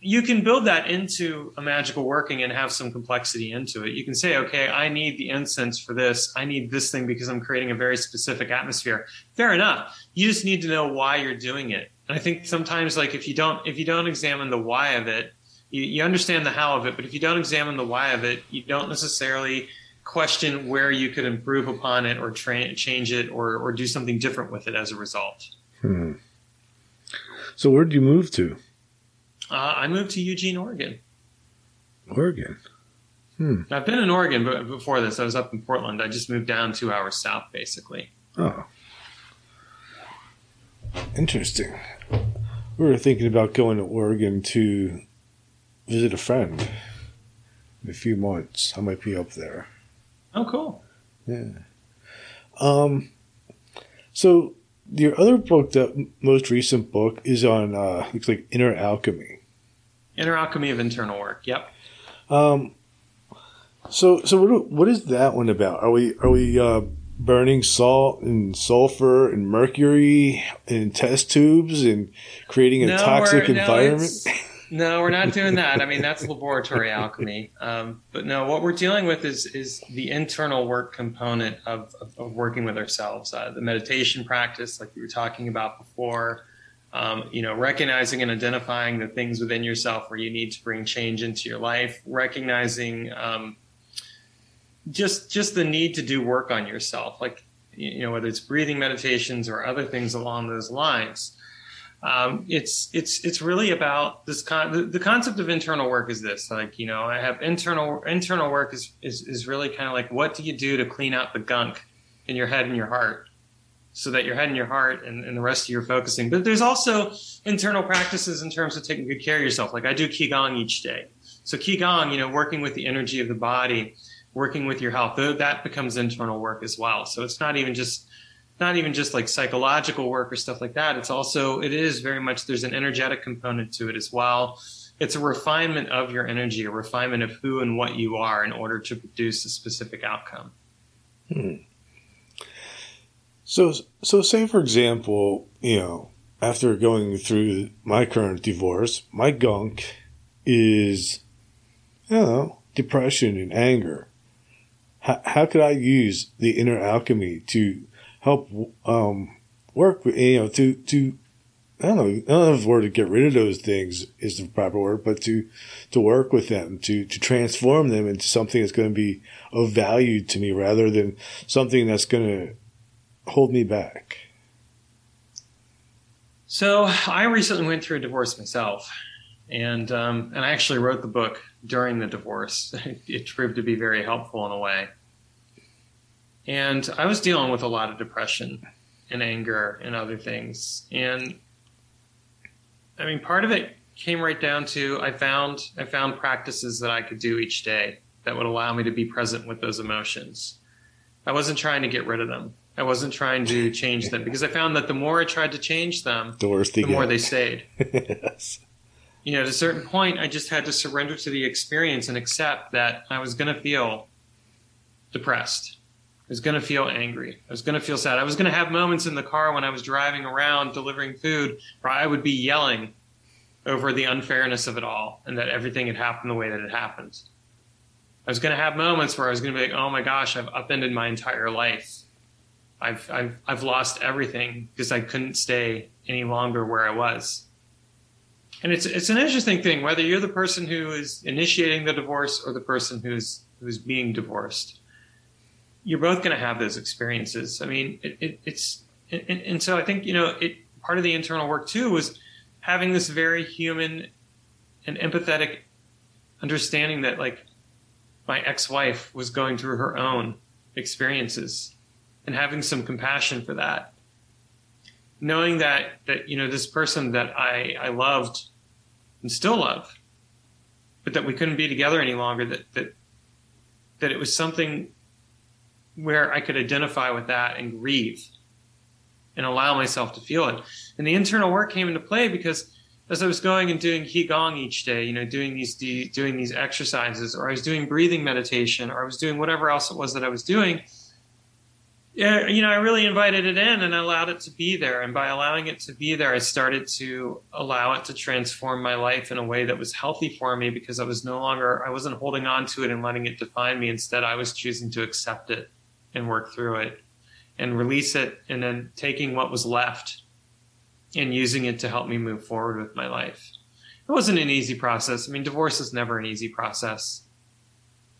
you can build that into a magical working and have some complexity into it. You can say, okay, I need the incense for this. I need this thing because I'm creating a very specific atmosphere. Fair enough. You just need to know why you're doing it. And I think sometimes, like if you don't, if you don't examine the why of it, you, you understand the how of it. But if you don't examine the why of it, you don't necessarily question where you could improve upon it or tra- change it or, or do something different with it as a result. Hmm. So where did you move to? Uh, I moved to Eugene, Oregon. Oregon. I've been in Oregon, but before this, I was up in Portland. I just moved down two hours south, basically. Oh. Interesting. We were thinking about going to Oregon to visit a friend in a few months. I might be up there. Oh, cool. Yeah. Um. So your other book, the most recent book, is on uh, looks like inner alchemy. Inner alchemy of internal work. Yep. Um. So so what what is that one about? Are we are we uh, burning salt and sulfur and mercury in test tubes and creating a No, toxic no, environment? No, we're not doing that. I mean, that's laboratory alchemy. Um, but no, what we're dealing with is is the internal work component of, of, of working with ourselves. Uh, the meditation practice, like we were talking about before. Um, you know, recognizing and identifying the things within yourself where you need to bring change into your life. Recognizing um, just just the need to do work on yourself, like you know, whether it's breathing meditations or other things along those lines um, it's it's it's really about this con- the, the concept of internal work is this like you know i have internal internal work is is, is really kind of like what do you do to clean out the gunk in your head and your heart so that your head and your heart and, and the rest of you are focusing but there's also internal practices in terms of taking good care of yourself like i do qigong each day so qigong you know working with the energy of the body working with your health that becomes internal work as well so it's not even just not even just like psychological work or stuff like that. It's also, it is very much, there's an energetic component to it as well. It's a refinement of your energy, a refinement of who and what you are in order to produce a specific outcome. Hmm. So, so say for example, you know, after going through my current divorce, my gunk is, you know, depression and anger. How, how could I use the inner alchemy to help um, work with, you know, to, to, I don't know, I don't know if the word to get rid of those things is the proper word, but to, to work with them, to, to transform them into something that's going to be of value to me rather than something that's going to hold me back. So I recently went through a divorce myself, and um, and I actually wrote the book during the divorce. It proved to be very helpful in a way. And I was dealing with a lot of depression and anger and other things. And I mean, part of it came right down to I found I found practices that I could do each day that would allow me to be present with those emotions. I wasn't trying to get rid of them. I wasn't trying to change them because I found that the more I tried to change them, The worse they the more they stayed. yes. You know, at a certain point, I just had to surrender to the experience and accept that I was going to feel depressed. I was going to feel angry. I was going to feel sad. I was going to have moments in the car when I was driving around delivering food where I would be yelling over the unfairness of it all and that everything had happened the way that it happened. I was going to have moments where I was going to be like, "Oh my gosh, I've upended my entire life. I've I've I've lost everything because I couldn't stay any longer where I was." And it's it's an interesting thing whether you're the person who is initiating the divorce or the person who's who's being divorced. You're both going to have those experiences. I mean, it, it, it's and, and so I think you know it. Part of the internal work too was having this very human and empathetic understanding that like my ex-wife was going through her own experiences and having some compassion for that knowing that that you know this person that I I loved and still love, but that we couldn't be together any longer. That that that it was something where I could identify with that and grieve and allow myself to feel it. And the internal work came into play because as I was going and doing qigong each day, you know, doing these doing these exercises, or I was doing breathing meditation, or I was doing whatever else it was that I was doing yeah, you know, I really invited it in and allowed it to be there. And by allowing it to be there, I started to allow it to transform my life in a way that was healthy for me because I was no longer, I wasn't holding on to it and letting it define me. Instead, I was choosing to accept it and work through it and release it and then taking what was left and using it to help me move forward with my life. It wasn't an easy process. I mean, divorce is never an easy process.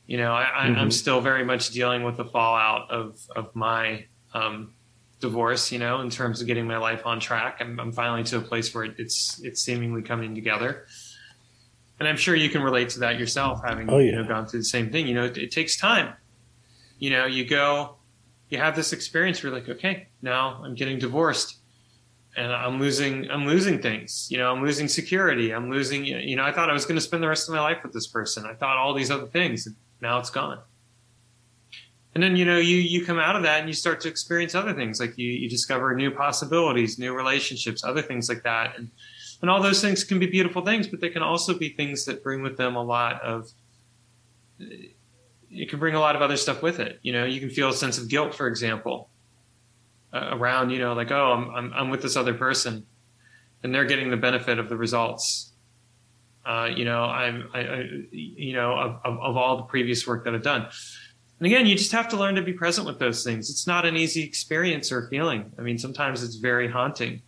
You know, I, I, I'm Mhm. still very much dealing with the fallout of of my um, divorce. You know, in terms of getting my life on track, I'm, I'm finally to a place where it's it's seemingly coming together. And I'm sure you can relate to that yourself, having Oh, you know gone through the same thing. You know, it, it takes time. You know, you go, you have this experience. Where you're like, okay, now I'm getting divorced and I'm losing I'm losing things. You know, I'm losing security. I'm losing you know, I thought I was going to spend the rest of my life with this person. I thought all these other things. Now it's gone. And then you know, you you come out of that and you start to experience other things like you you discover new possibilities, new relationships, other things like that. And and all those things can be beautiful things, but they can also be things that bring with them a lot of it can bring a lot of other stuff with it. You know, you can feel a sense of guilt, for example, uh, around you know, like oh, I'm, I'm I'm with this other person, and they're getting the benefit of the results. Uh, you know, I'm I, I you know of, of, of all the previous work that I've done. And again, you just have to learn to be present with those things. It's not an easy experience or feeling. I mean, sometimes it's very haunting,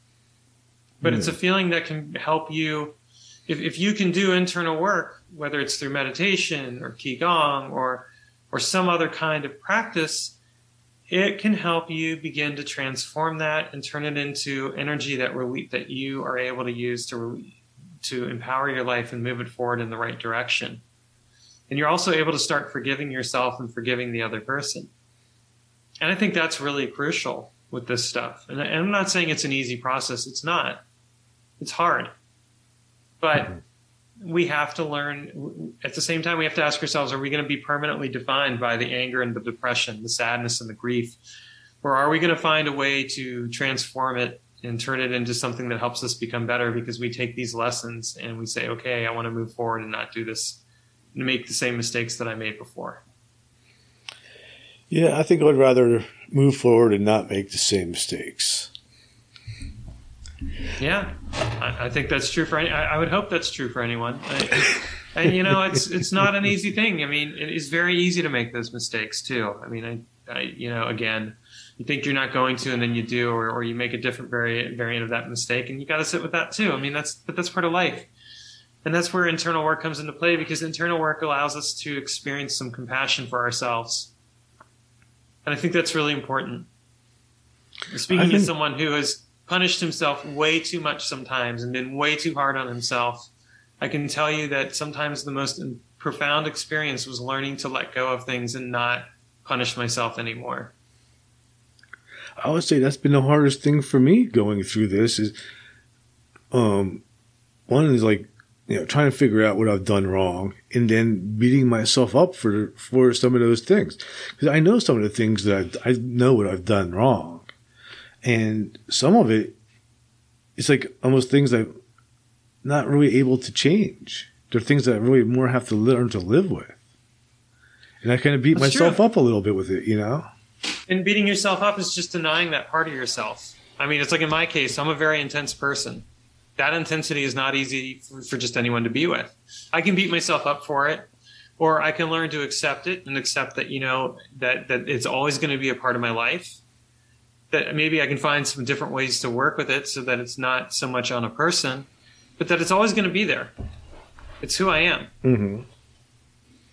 but it's a feeling that can help you. If, if you can do internal work, whether it's through meditation or qigong or or some other kind of practice, it can help you begin to transform that and turn it into energy that rele- that you are able to use to re- to empower your life and move it forward in the right direction. And you're also able to start forgiving yourself and forgiving the other person. And I think that's really crucial with this stuff. And, I, and I'm not saying it's an easy process. It's not. It's hard. But mm-hmm. we have to learn at the same time we have to ask ourselves are we going to be permanently defined by the anger and the depression the sadness and the grief or are we going to find a way to transform it and turn it into something that helps us become better because we take these lessons and we say okay i want to move forward and not do this and make the same mistakes that i made before Yeah, I think I'd rather move forward and not make the same mistakes. Yeah, I, I think that's true for any. I, I would hope that's true for anyone. I, and you know, it's it's not an easy thing. I mean, it is very easy to make those mistakes too. I mean, I, I you know, again, you think you're not going to, and then you do, or, or you make a different variant variant of that mistake, and you got to sit with that too. I mean, that's but that's part of life, and that's where internal work comes into play because internal work allows us to experience some compassion for ourselves, and I think that's really important. Speaking think- as someone who has punished himself way too much sometimes and been way too hard on himself, I can tell you that sometimes the most profound experience was learning to let go of things and not punish myself anymore. I would say that's been the hardest thing for me going through this is um one is like you know trying to figure out what I've done wrong and then beating myself up for for some of those things. Because I know some of the things that I, I know what I've done wrong. And some of it it's like almost things that I'm not really able to change. They're things that I really more have to learn to live with. And I kind of beat That's myself true. up a little bit with it you know And beating yourself up is just denying that part of yourself. I mean, it's like in my case, I'm a very intense person. That intensity is not easy for, for just anyone to be with. I can beat myself up for it, or I can learn to accept it and accept that, you know, that, that it's always going to be a part of my life. That maybe I can find some different ways to work with it so that it's not so much on a person, but that it's always going to be there. It's who I am mm-hmm.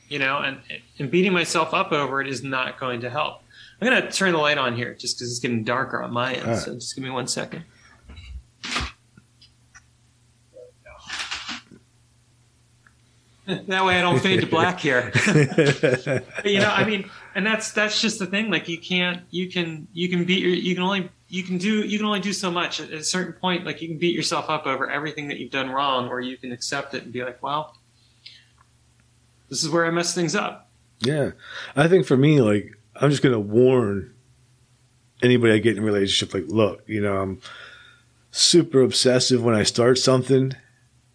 you know, and and beating myself up over it is not going to help. I'm gonna turn the light on here just because it's getting darker on my end. Right. So just give me one second. That way I don't fade to black here. But, you know, I mean, and that's that's just the thing. Like you can't, you can, you can beat your, you can only, you can do, you can only do so much. At a certain point, like you can beat yourself up over everything that you've done wrong, or you can accept it and be like, well, this is where I messed things up. Yeah. I think for me, like, I'm just going to warn anybody I get in a relationship, like, look, you know, I'm super obsessive when I start something.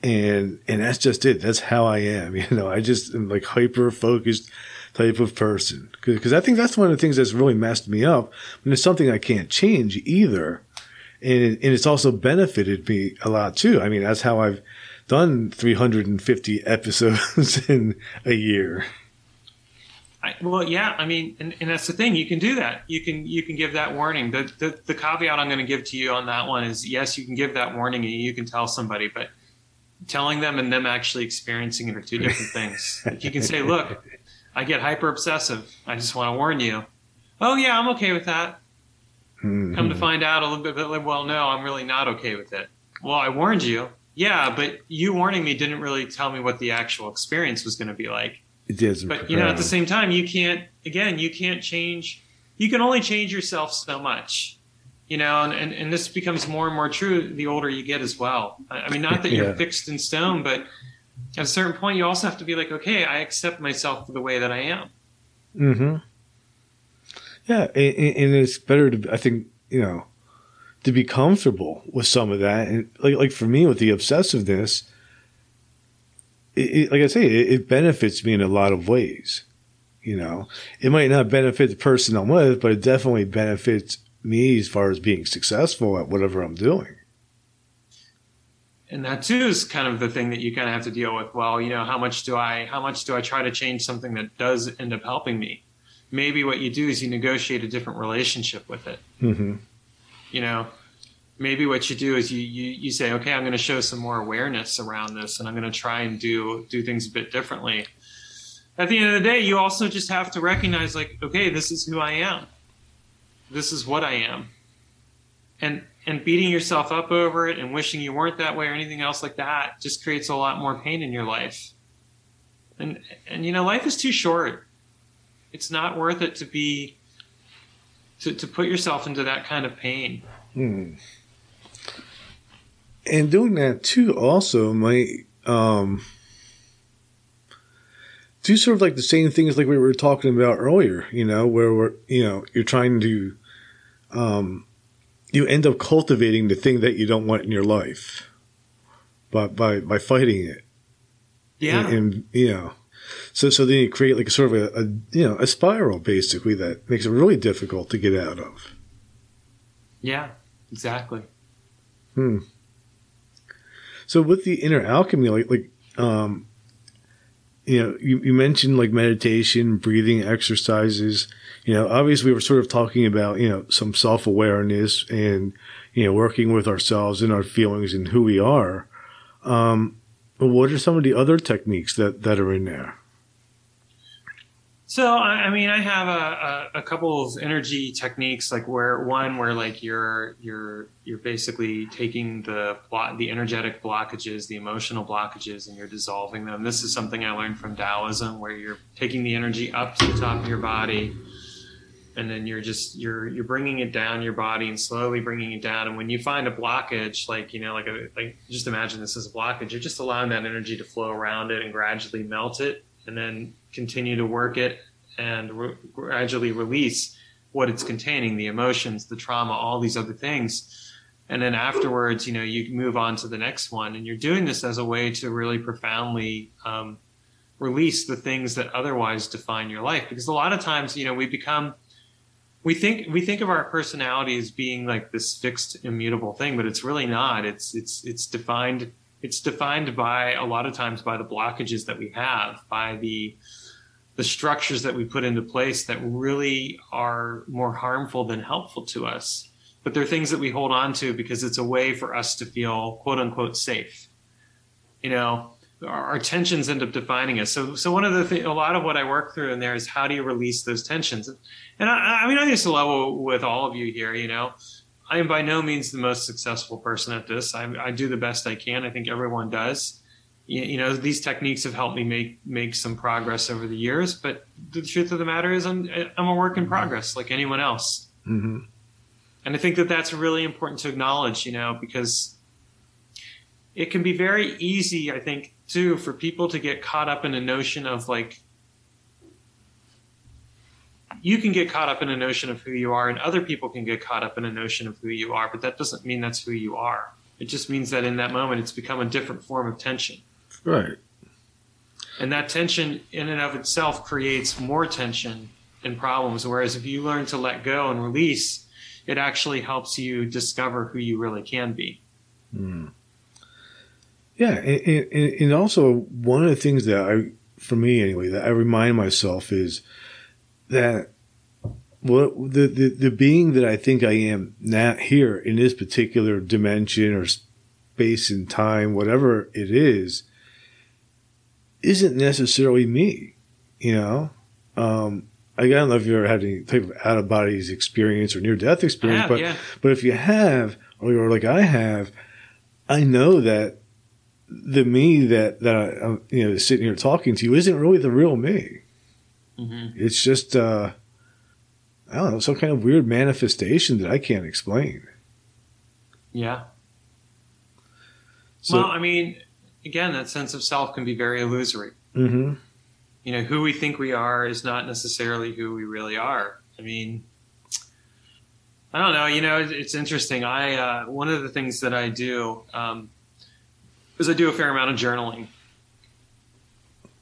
And, and that's just it. That's how I am. You know, I just am like hyper focused type of person. Cause I think that's one of the things that's really messed me up. And it's something I can't change either. And, and it's also benefited me a lot too. I mean, that's how I've done 350 episodes in a year. I, well, yeah, I mean, and, and that's the thing. You can do that. You can you can give that warning. The the, the caveat I'm going to give to you on that one is yes, you can give that warning and you can tell somebody, but telling them and them actually experiencing it are two different things. Like you can say, look, I get hyper obsessive. I just want to warn you. Oh yeah, I'm okay with that. Hmm. Come to find out a little bit, well, no, I'm really not okay with it. Well, I warned you. Yeah, but you warning me didn't really tell me what the actual experience was going to be like. It. But you know, at the same time, you can't. Again, you can't change. You can only change yourself so much. You know, and, and, and this becomes more and more true the older you get as well. I, I mean, not that you're Yeah. fixed in stone, but at a certain point, you also have to be like, okay, I accept myself for the way that I am. hmm Yeah, and, and it's better to, I think, you know, to be comfortable with some of that. And like, like for me, with the obsessiveness, it, it, like I say, it, it benefits me in a lot of ways. You know, it might not benefit the person I'm with, but it definitely benefits me as far as being successful at whatever I'm doing. and that too is kind of the thing that you kind of have to deal with. Well you know how much do i how much do i try to change something that does end up helping me? Maybe what you do is you negotiate a different relationship with it. Hmm you know maybe what you do is you you, you say okay i'm going to show some more awareness around this and i'm going to try and do do things a bit differently. At the end of the day you also just have to recognize like okay this is who i am. This is what i am. And and beating yourself up over it and wishing you weren't that way or anything else like that just creates a lot more pain in your life. And and you know life is too short. It's not worth it to be to, to put yourself into that kind of pain. Hmm. And doing that too also might um, do sort of like the same things like we were talking about earlier, you know, where we're, you know, you're trying to, um, you end up cultivating the thing that you don't want in your life by, by, by fighting it. yeah And, and, you know, so, so then you create like a sort of a, a, you know, a spiral basically that makes it really difficult to get out of. yeah exactly Hmm. So with the inner alchemy, like like um, you know, you, you mentioned like meditation, breathing exercises. You know, obviously we were sort of talking about you know some self awareness and you know working with ourselves and our feelings and who we are. Um, but what are some of the other techniques that that are in there? So I, mean, I have a, a, a couple of energy techniques, like where one where like you're you're you're basically taking the block, the energetic blockages, the emotional blockages, and you're dissolving them. This is something I learned from Taoism, where you're taking the energy up to the top of your body, and then you're just you're you're bringing it down your body and slowly bringing it down. And when you find a blockage, like you know, like a, like just imagine this as a blockage, you're just allowing that energy to flow around it and gradually melt it, and then continue to work it and re- gradually release what it's containing the emotions the trauma all these other things. And then afterwards you know you move on to the next one and you're doing this as a way to really profoundly um, release the things that otherwise define your life. Because a lot of times you know we become we think we think of our personality as being like this fixed immutable thing but it's really not. It's it's it's defined it's defined by a lot of times by the blockages that we have by the the structures that we put into place that really are more harmful than helpful to us. But they're things that we hold on to because it's a way for us to feel quote unquote safe. You know our, tensions end up defining us. So so one of the th- a lot of what i work through in there is how do you release those tensions? And i, I mean i just level with all of you here you know. I am by no means the most successful person at this. I, I do the best i can. I think everyone does you, know these techniques have helped me make make some progress over the years but the truth of the matter is i'm i'm a work in progress like anyone else Mm-hmm. and I think that that's really important to acknowledge, you know, because it can be very easy, I think, too, for people to get caught up in a notion of like, you can get caught up in a notion of who you are, and other people can get caught up in a notion of who you are, but that doesn't mean that's who you are. It just means that in that moment, it's become a different form of tension. Right. And that tension in and of itself creates more tension and problems. Whereas if you learn to let go and release, it actually helps you discover who you really can be. Mm. Yeah, and, and, and also one of the things that I, for me anyway, that I remind myself is that what the, the the being that I think I am now here in this particular dimension or space and time, whatever it is, isn't necessarily me. You know, um, I don't know if you ever had any type of out of bodies experience or near death experience, have, but yeah. but if you have, or like I have, I know that the me that that I, I'm, you know sitting here talking to you isn't really the real me. Mm-hmm. It's just uh, I don't know some kind of weird manifestation that I can't explain. Yeah. So, well, I mean, again, that sense of self can be very illusory. hmm You know, who we think we are is not necessarily who we really are. I mean, I don't know. You know, it's interesting. I uh, one of the things that I do um, is I do a fair amount of journaling,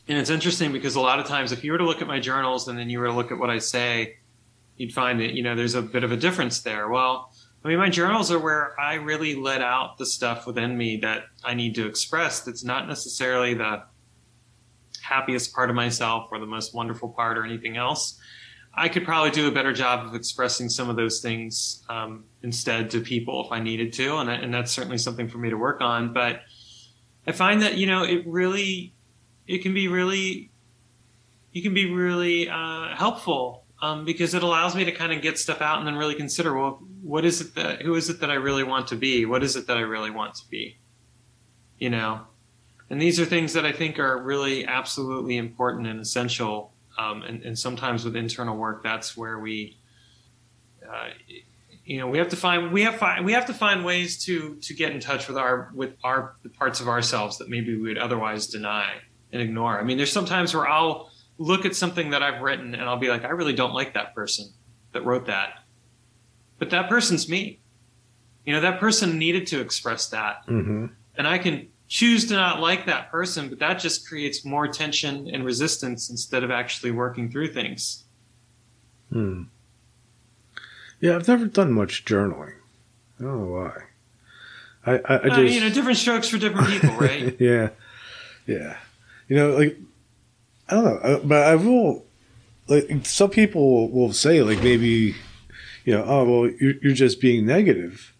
And it's interesting because a lot of times, if you were to look at my journals and then you were to look at what I say, you'd find that you know there's a bit of a difference there. Well, I mean, my journals are where I really let out the stuff within me that I need to express. That's not necessarily the happiest part of myself or the most wonderful part or anything else. I could probably do a better job of expressing some of those things um, instead to people if I needed to, and, and that's certainly something for me to work on. But I find that you know it really, it can be really, you can be really uh, helpful um, because it allows me to kind of get stuff out and then really consider well, what is it that who is it that I really want to be? What is it that I really want to be? You know, and these are things that I think are really absolutely important and essential um, and, and, sometimes with internal work, that's where we, uh, you know, we have to find we have find, we have to find ways to to get in touch with our with our the parts of ourselves that maybe we would otherwise deny and ignore. I mean, there's sometimes where I'll look at something that I've written and I'll be like, I really don't like that person that wrote that, but that person's me. You know, that person needed to express that, mm-hmm. and I can choose to not like that person, but that just creates more tension and resistance instead of actually working through things. Hmm. Yeah, I've never done much journaling. I don't know why. I, I, I just, uh, you know, different strokes for different people, right? yeah, yeah. You know, like I don't know, uh, but I will. Like some people will say, like maybe, you know, oh well, you're, you're just being negative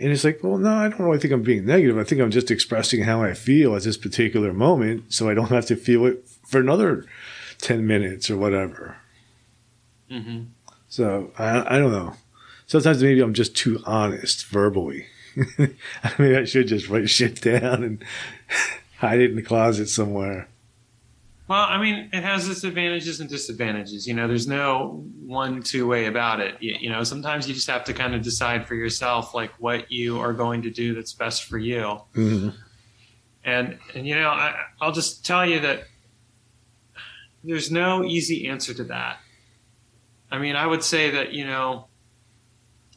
and it's like, well, no, I don't really think I'm being negative. I think I'm just expressing how I feel at this particular moment so I don't have to feel it for another 10 minutes or whatever. Mm-hmm. So I, I don't know. Sometimes maybe I'm just too honest verbally. I mean, I should just write shit down and hide it in the closet somewhere. Well, I mean, it has its advantages and disadvantages. You know, there's no one two way about it. You, you, know, sometimes you just have to kind of decide for yourself, like what you are going to do that's best for you. Mm-hmm. And and you know, I, I'll just tell you that there's no easy answer to that. I mean, I would say that you know,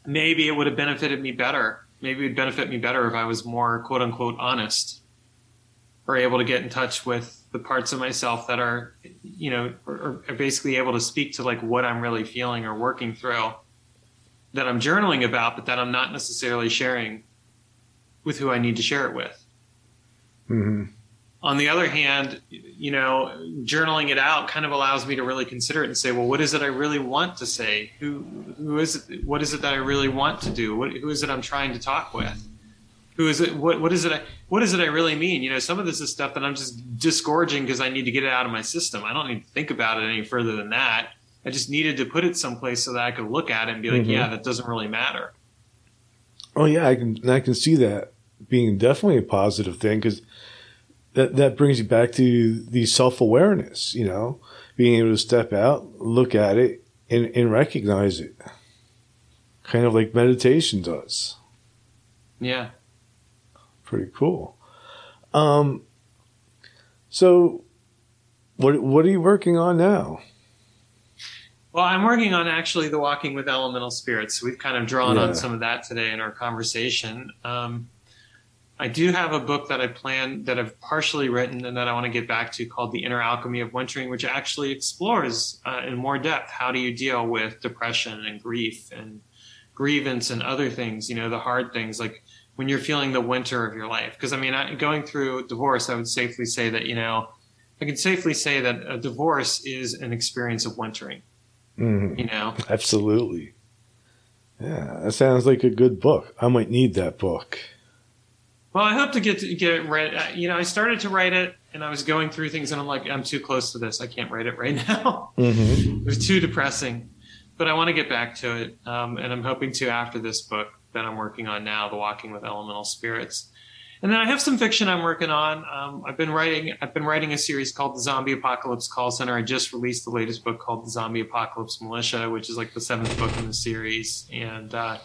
maybe it would have benefited me better. Maybe it would benefit me better if I was more quote unquote honest, or able to get in touch with the parts of myself that are, you know, are, are basically able to speak to like what I'm really feeling or working through that I'm journaling about, but that I'm not necessarily sharing with who I need to share it with. Mm-hmm. On the other hand, you know, journaling it out kind of allows me to really consider it and say, well, what is it I really want to say? Who, who is it? What is it that I really want to do? What, who is it I'm trying to talk with? Who is it what what is it I, what does it I really mean? You know some of this is stuff that I'm just disgorging because I need to get it out of my system. I don't need to think about it any further than that. I just needed to put it someplace so that I could look at it and be like mm-hmm. yeah that doesn't really matter. Oh yeah I can I can see that being definitely a positive thing because that that brings you back to the self-awareness you know being able to step out look at it and, and recognize it. Kind of like meditation does. Yeah pretty cool. Um, so what what are you working on now? Well, I'm working on actually the walking with elemental spirits. We've kind of drawn yeah. on some of that today in our conversation. Um, I do have a book that I plan that I've partially written and that I want to get back to called The Inner Alchemy of Wintering, which actually explores uh, in more depth how do you deal with depression and grief and grievance and other things, you know, the hard things like when you're feeling the winter of your life. Because I mean, I, going through divorce, I would safely say that you know, I can safely say that a divorce is an experience of wintering. Mm-hmm. You know, absolutely. Yeah, that sounds like a good book. I might need that book. Well, I hope to get to get it read. You know, I started to write it, and I was going through things, and I'm like, I'm too close to this. I can't write it right now. Mm-hmm. it was too depressing, but I want to get back to it, um, and I'm hoping to after this book that I'm working on now, The Walking with Elemental Spirits. And then I have some fiction I'm working on. Um, I've been writing. I've been writing a series called The Zombie Apocalypse Call Center. I just released the latest book called The Zombie Apocalypse Militia, which is like the seventh book in the series. And uh,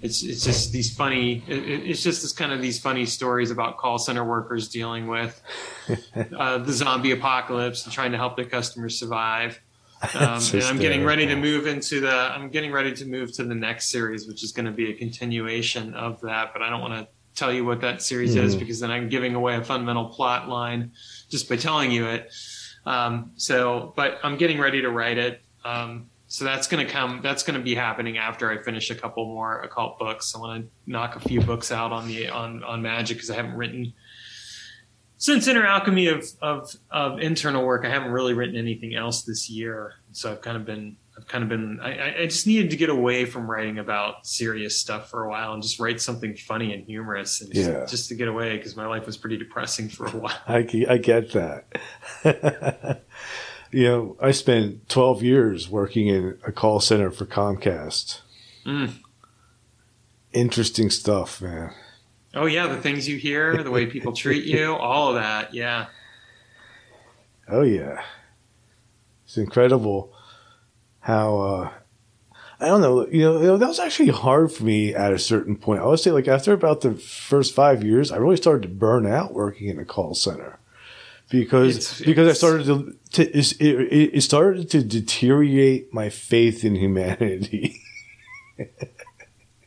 it's it's just these funny. It, it's just this kind of these funny stories about call center workers dealing with uh, the zombie apocalypse and trying to help their customers survive. Um, and I'm getting ready to move into the. I'm getting ready to move to the next series, which is going to be a continuation of that. But I don't want to tell you what that series is Mhm. because then I'm giving away a fundamental plot line just by telling you it. Um, so, but I'm getting ready to write it. Um, so that's going to come. That's going to be happening after I finish a couple more occult books. I want to knock a few books out on the on on magic because I haven't written since Inner Alchemy of, of of internal work. I haven't really written anything else this year. So I've kind of been I've kind of been I, I- just needed to get away from writing about serious stuff for a while and just write something funny and humorous and just, Yeah. just to get away because my life was pretty depressing for a while. I, I get that. you know, I spent 12 years working in a call center for Comcast. Mm. Interesting stuff, man. Oh yeah, the things you hear, the way people treat you, all of that. Yeah. Oh, yeah. It's incredible how, uh, I don't know, you know, you know, that was actually hard for me at a certain point. I would say, like, after about the first five years, I really started to burn out working in a call center because It's- because I started to, to it, it, it started to deteriorate my faith in humanity.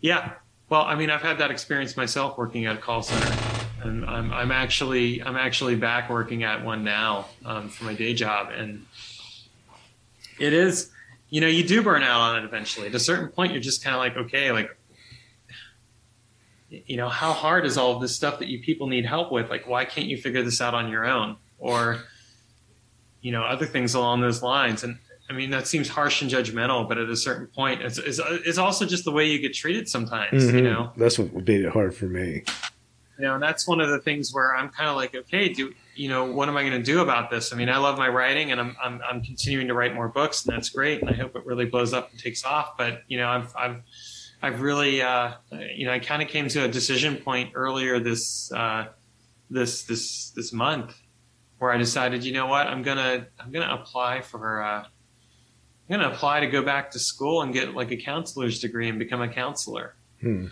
Yeah. Well, I mean, I've had that experience myself working at a call center, and I'm I'm actually I'm actually back working at one now um, for my day job, and it is, you know, you do burn out on it eventually. At a certain point, you're just kind of like, okay, like, you know, how hard is all of this stuff that you people need help with? Like, why can't you figure this out on your own? Or, you know, other things along those lines, and I mean, that seems harsh and judgmental, but at a certain point, it's, it's, it's also just the way you get treated sometimes, you Mhm. know? That's what made it hard for me. You know, and that's one of the things where I'm kind of like, okay, do, you know, what am I going to do about this? I mean, I love my writing and I'm, I'm, I'm continuing to write more books and that's great. And I hope it really blows up and takes off. But, you know, I've, I've, I've really, uh, you know, I kind of came to a decision point earlier this, uh, this, this, this month where I decided, you know what, I'm going to, I'm to apply for, uh, I'm going to apply to go back to school and get like a counselor's degree and become a counselor. Hmm.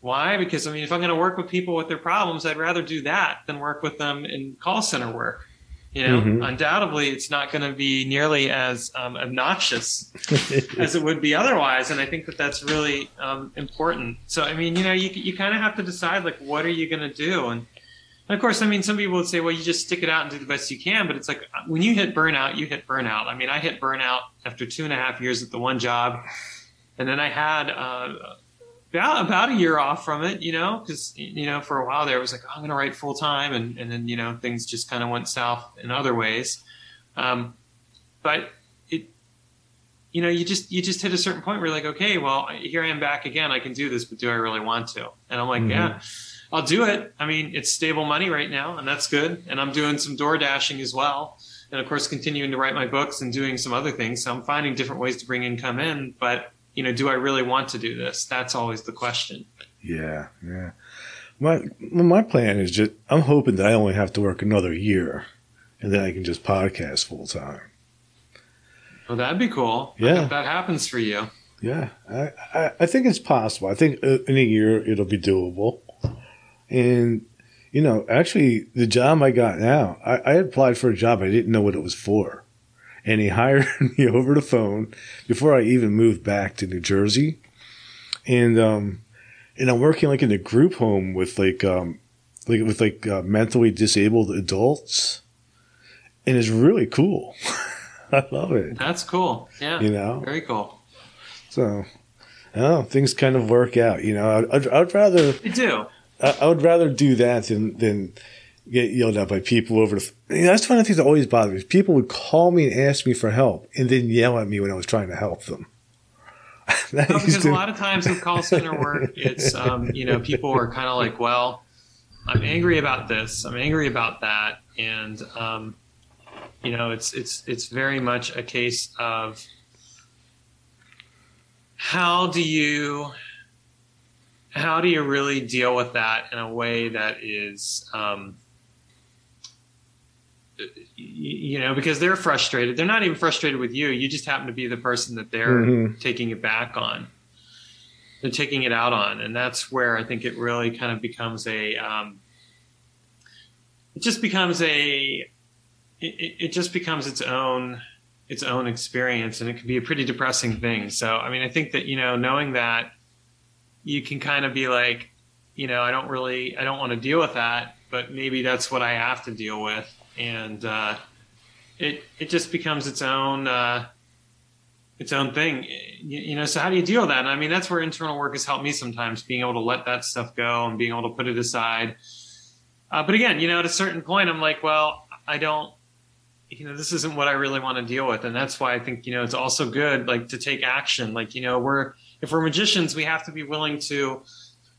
Why? Because I mean, if I'm going to work with people with their problems, I'd rather do that than work with them in call center work. You know, Mhm. undoubtedly, it's not going to be nearly as um, obnoxious as it would be otherwise, and I think that that's really um, important. So, I mean, you know, you you kind of have to decide like, what are you going to do? And, and of course, I mean, some people would say, well, you just stick it out and do the best you can. But it's like when you hit burnout, you hit burnout. I mean, I hit burnout after two and a half years at the one job, and then I had. Uh, about, about a year off from it, you know, because you know for a while there it was like oh, I'm going to write full time, and and then you know things just kind of went south in other ways. Um, but it, you know, you just you just hit a certain point where you're like, okay, well, here I am back again. I can do this, but do I really want to? And I'm like, Mhm. yeah, I'll do it. I mean, it's stable money right now, and that's good. And I'm doing some door dashing as well, and of course, continuing to write my books and doing some other things. So I'm finding different ways to bring income in, but you know, do I really want to do this? That's always the question. Yeah, yeah. My my plan is just I'm hoping that I only have to work another year, and then I can just podcast full time. Well, that'd be cool. Yeah. that happens for you. Yeah, I, I I think it's possible. I think uh, in a year it'll be doable, and you know, actually, the job I got now, I, I applied for a job I didn't know what it was for, and he hired me over the phone before I even moved back to New Jersey, and um, and I'm working like in a group home with like um, like with like uh, mentally disabled adults, and it's really cool. I love it. That's cool. Yeah. You know, Very cool. so, oh, things kind of work out. You know, I'd, I'd, I'd rather They do. I, I would rather do that than than get yelled at by people over the. You know, that's one of the things that always bothered me. People would call me and ask me for help, and then yell at me when I was trying to help them. No, because to- a lot of times with call center work, it's um, you know people are kind of like, well, I'm angry about this, I'm angry about that, and um, you know it's it's it's very much a case of how do you how do you really deal with that in a way that is um, you know because they're frustrated. They're not even frustrated with you. You just happen to be the person that they're Mhm. taking it back on. They're taking it out on. And that's where i think it really kind of becomes a um, it just becomes a it it just becomes its own its own experience. And it can be a pretty depressing thing. So i mean i think that you know knowing that you can kind of be like you know, I don't really, I don't want to deal with that, but maybe that's what I have to deal with, and uh, it it just becomes its own uh, its own thing, you, know. So how do you deal with that? And I mean, that's where internal work has helped me sometimes, being able to let that stuff go and being able to put it aside. Uh, but again, you know, at a certain point, I'm like, well, I don't you know this isn't what i really want to deal with and that's why i think you know it's also good like to take action like you know we're if we're magicians we have to be willing to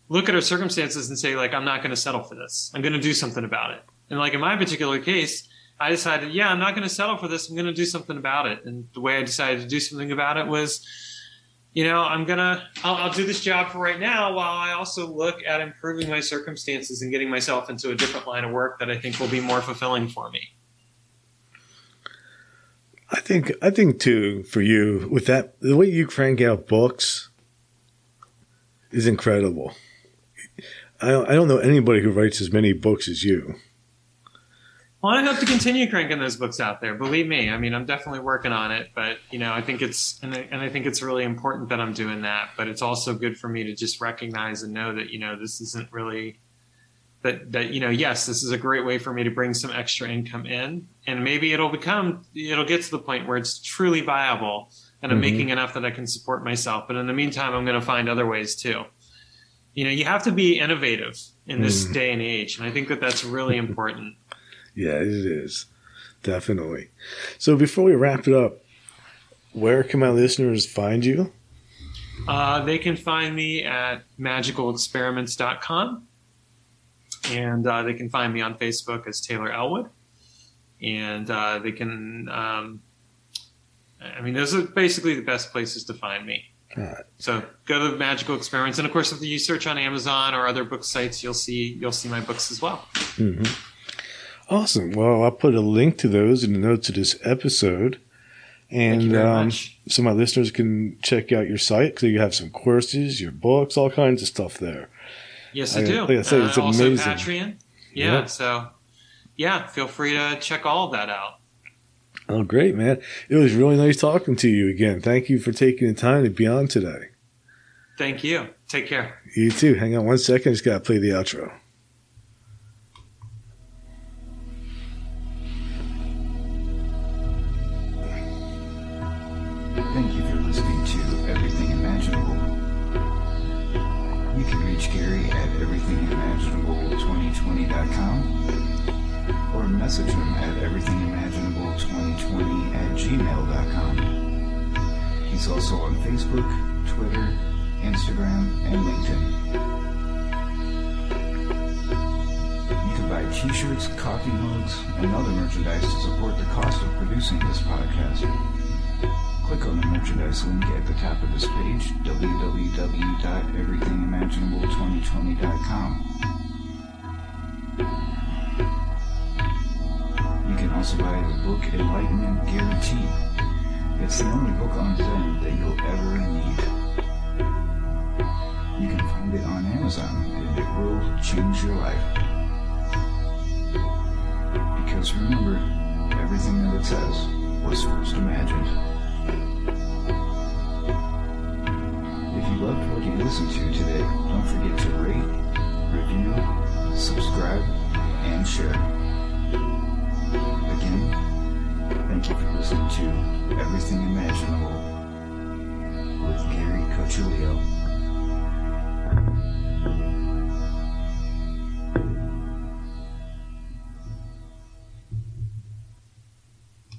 look at our circumstances and say like i'm not going to settle for this. I'm going to do something about it. And like in my particular case i decided yeah i'm not going to settle for this. I'm going to do something about it. And the way i decided to do something about it was you know i'm going to I'll do this job for right now while i also look at improving my circumstances and getting myself into a different line of work that i think will be more fulfilling for me. I think I think too for you with that the way you crank out books is incredible. I don't, I don't know anybody who writes as many books as you. Well, I hope to continue cranking those books out there. Believe me, I mean, I'm definitely working on it. But you know, I think it's and I, and I think it's really important that I'm doing that. But it's also good for me to just recognize and know that you know this isn't really that that you know yes this is a great way for me to bring some extra income in and maybe it'll become it'll get to the point where it's truly viable and i'm mm-hmm. making enough that i can support myself but in the meantime i'm going to find other ways too you know you have to be innovative in this mm. day and age and i think that that's really important yeah it is definitely so before we wrap it up where can my listeners find you uh, they can find me at magicalexperiments.com and uh, they can find me on Facebook as Taylor Ellwood, and uh, they can. Um, I mean, those are basically the best places to find me. Right. So go to Magical Experiments, and of course, if you search on Amazon or other book sites, you'll see you'll see my books as well. Mm-hmm. Awesome. Well, I'll put a link to those in the notes of this episode. And um, so my listeners can check out your site because you have some courses, your books, all kinds of stuff there. Yes, I, I do. Like I said, it's uh, amazing. Also Patreon. Yeah, yep. so yeah, feel free to check all of that out. Oh, great, man. It was really nice talking to you again. Thank you for taking the time to be on today. Thank you. Take care. You too. Hang on one second. I just got to play the outro. You can buy t-shirts, coffee mugs, and other merchandise to support the cost of producing this podcast. Click on the merchandise link at the top of this page, www.everythingimaginable2020.com. You can also buy the book Enlightenment Guaranteed. It's the only book on Zen that you'll ever need. You can find it on Amazon and it will change your life. Because remember, everything that it says was first imagined. If you loved what you listened to today, don't forget to rate, review, subscribe, and share. Again, thank you for listening to Everything Imaginable with Gary Cochilio.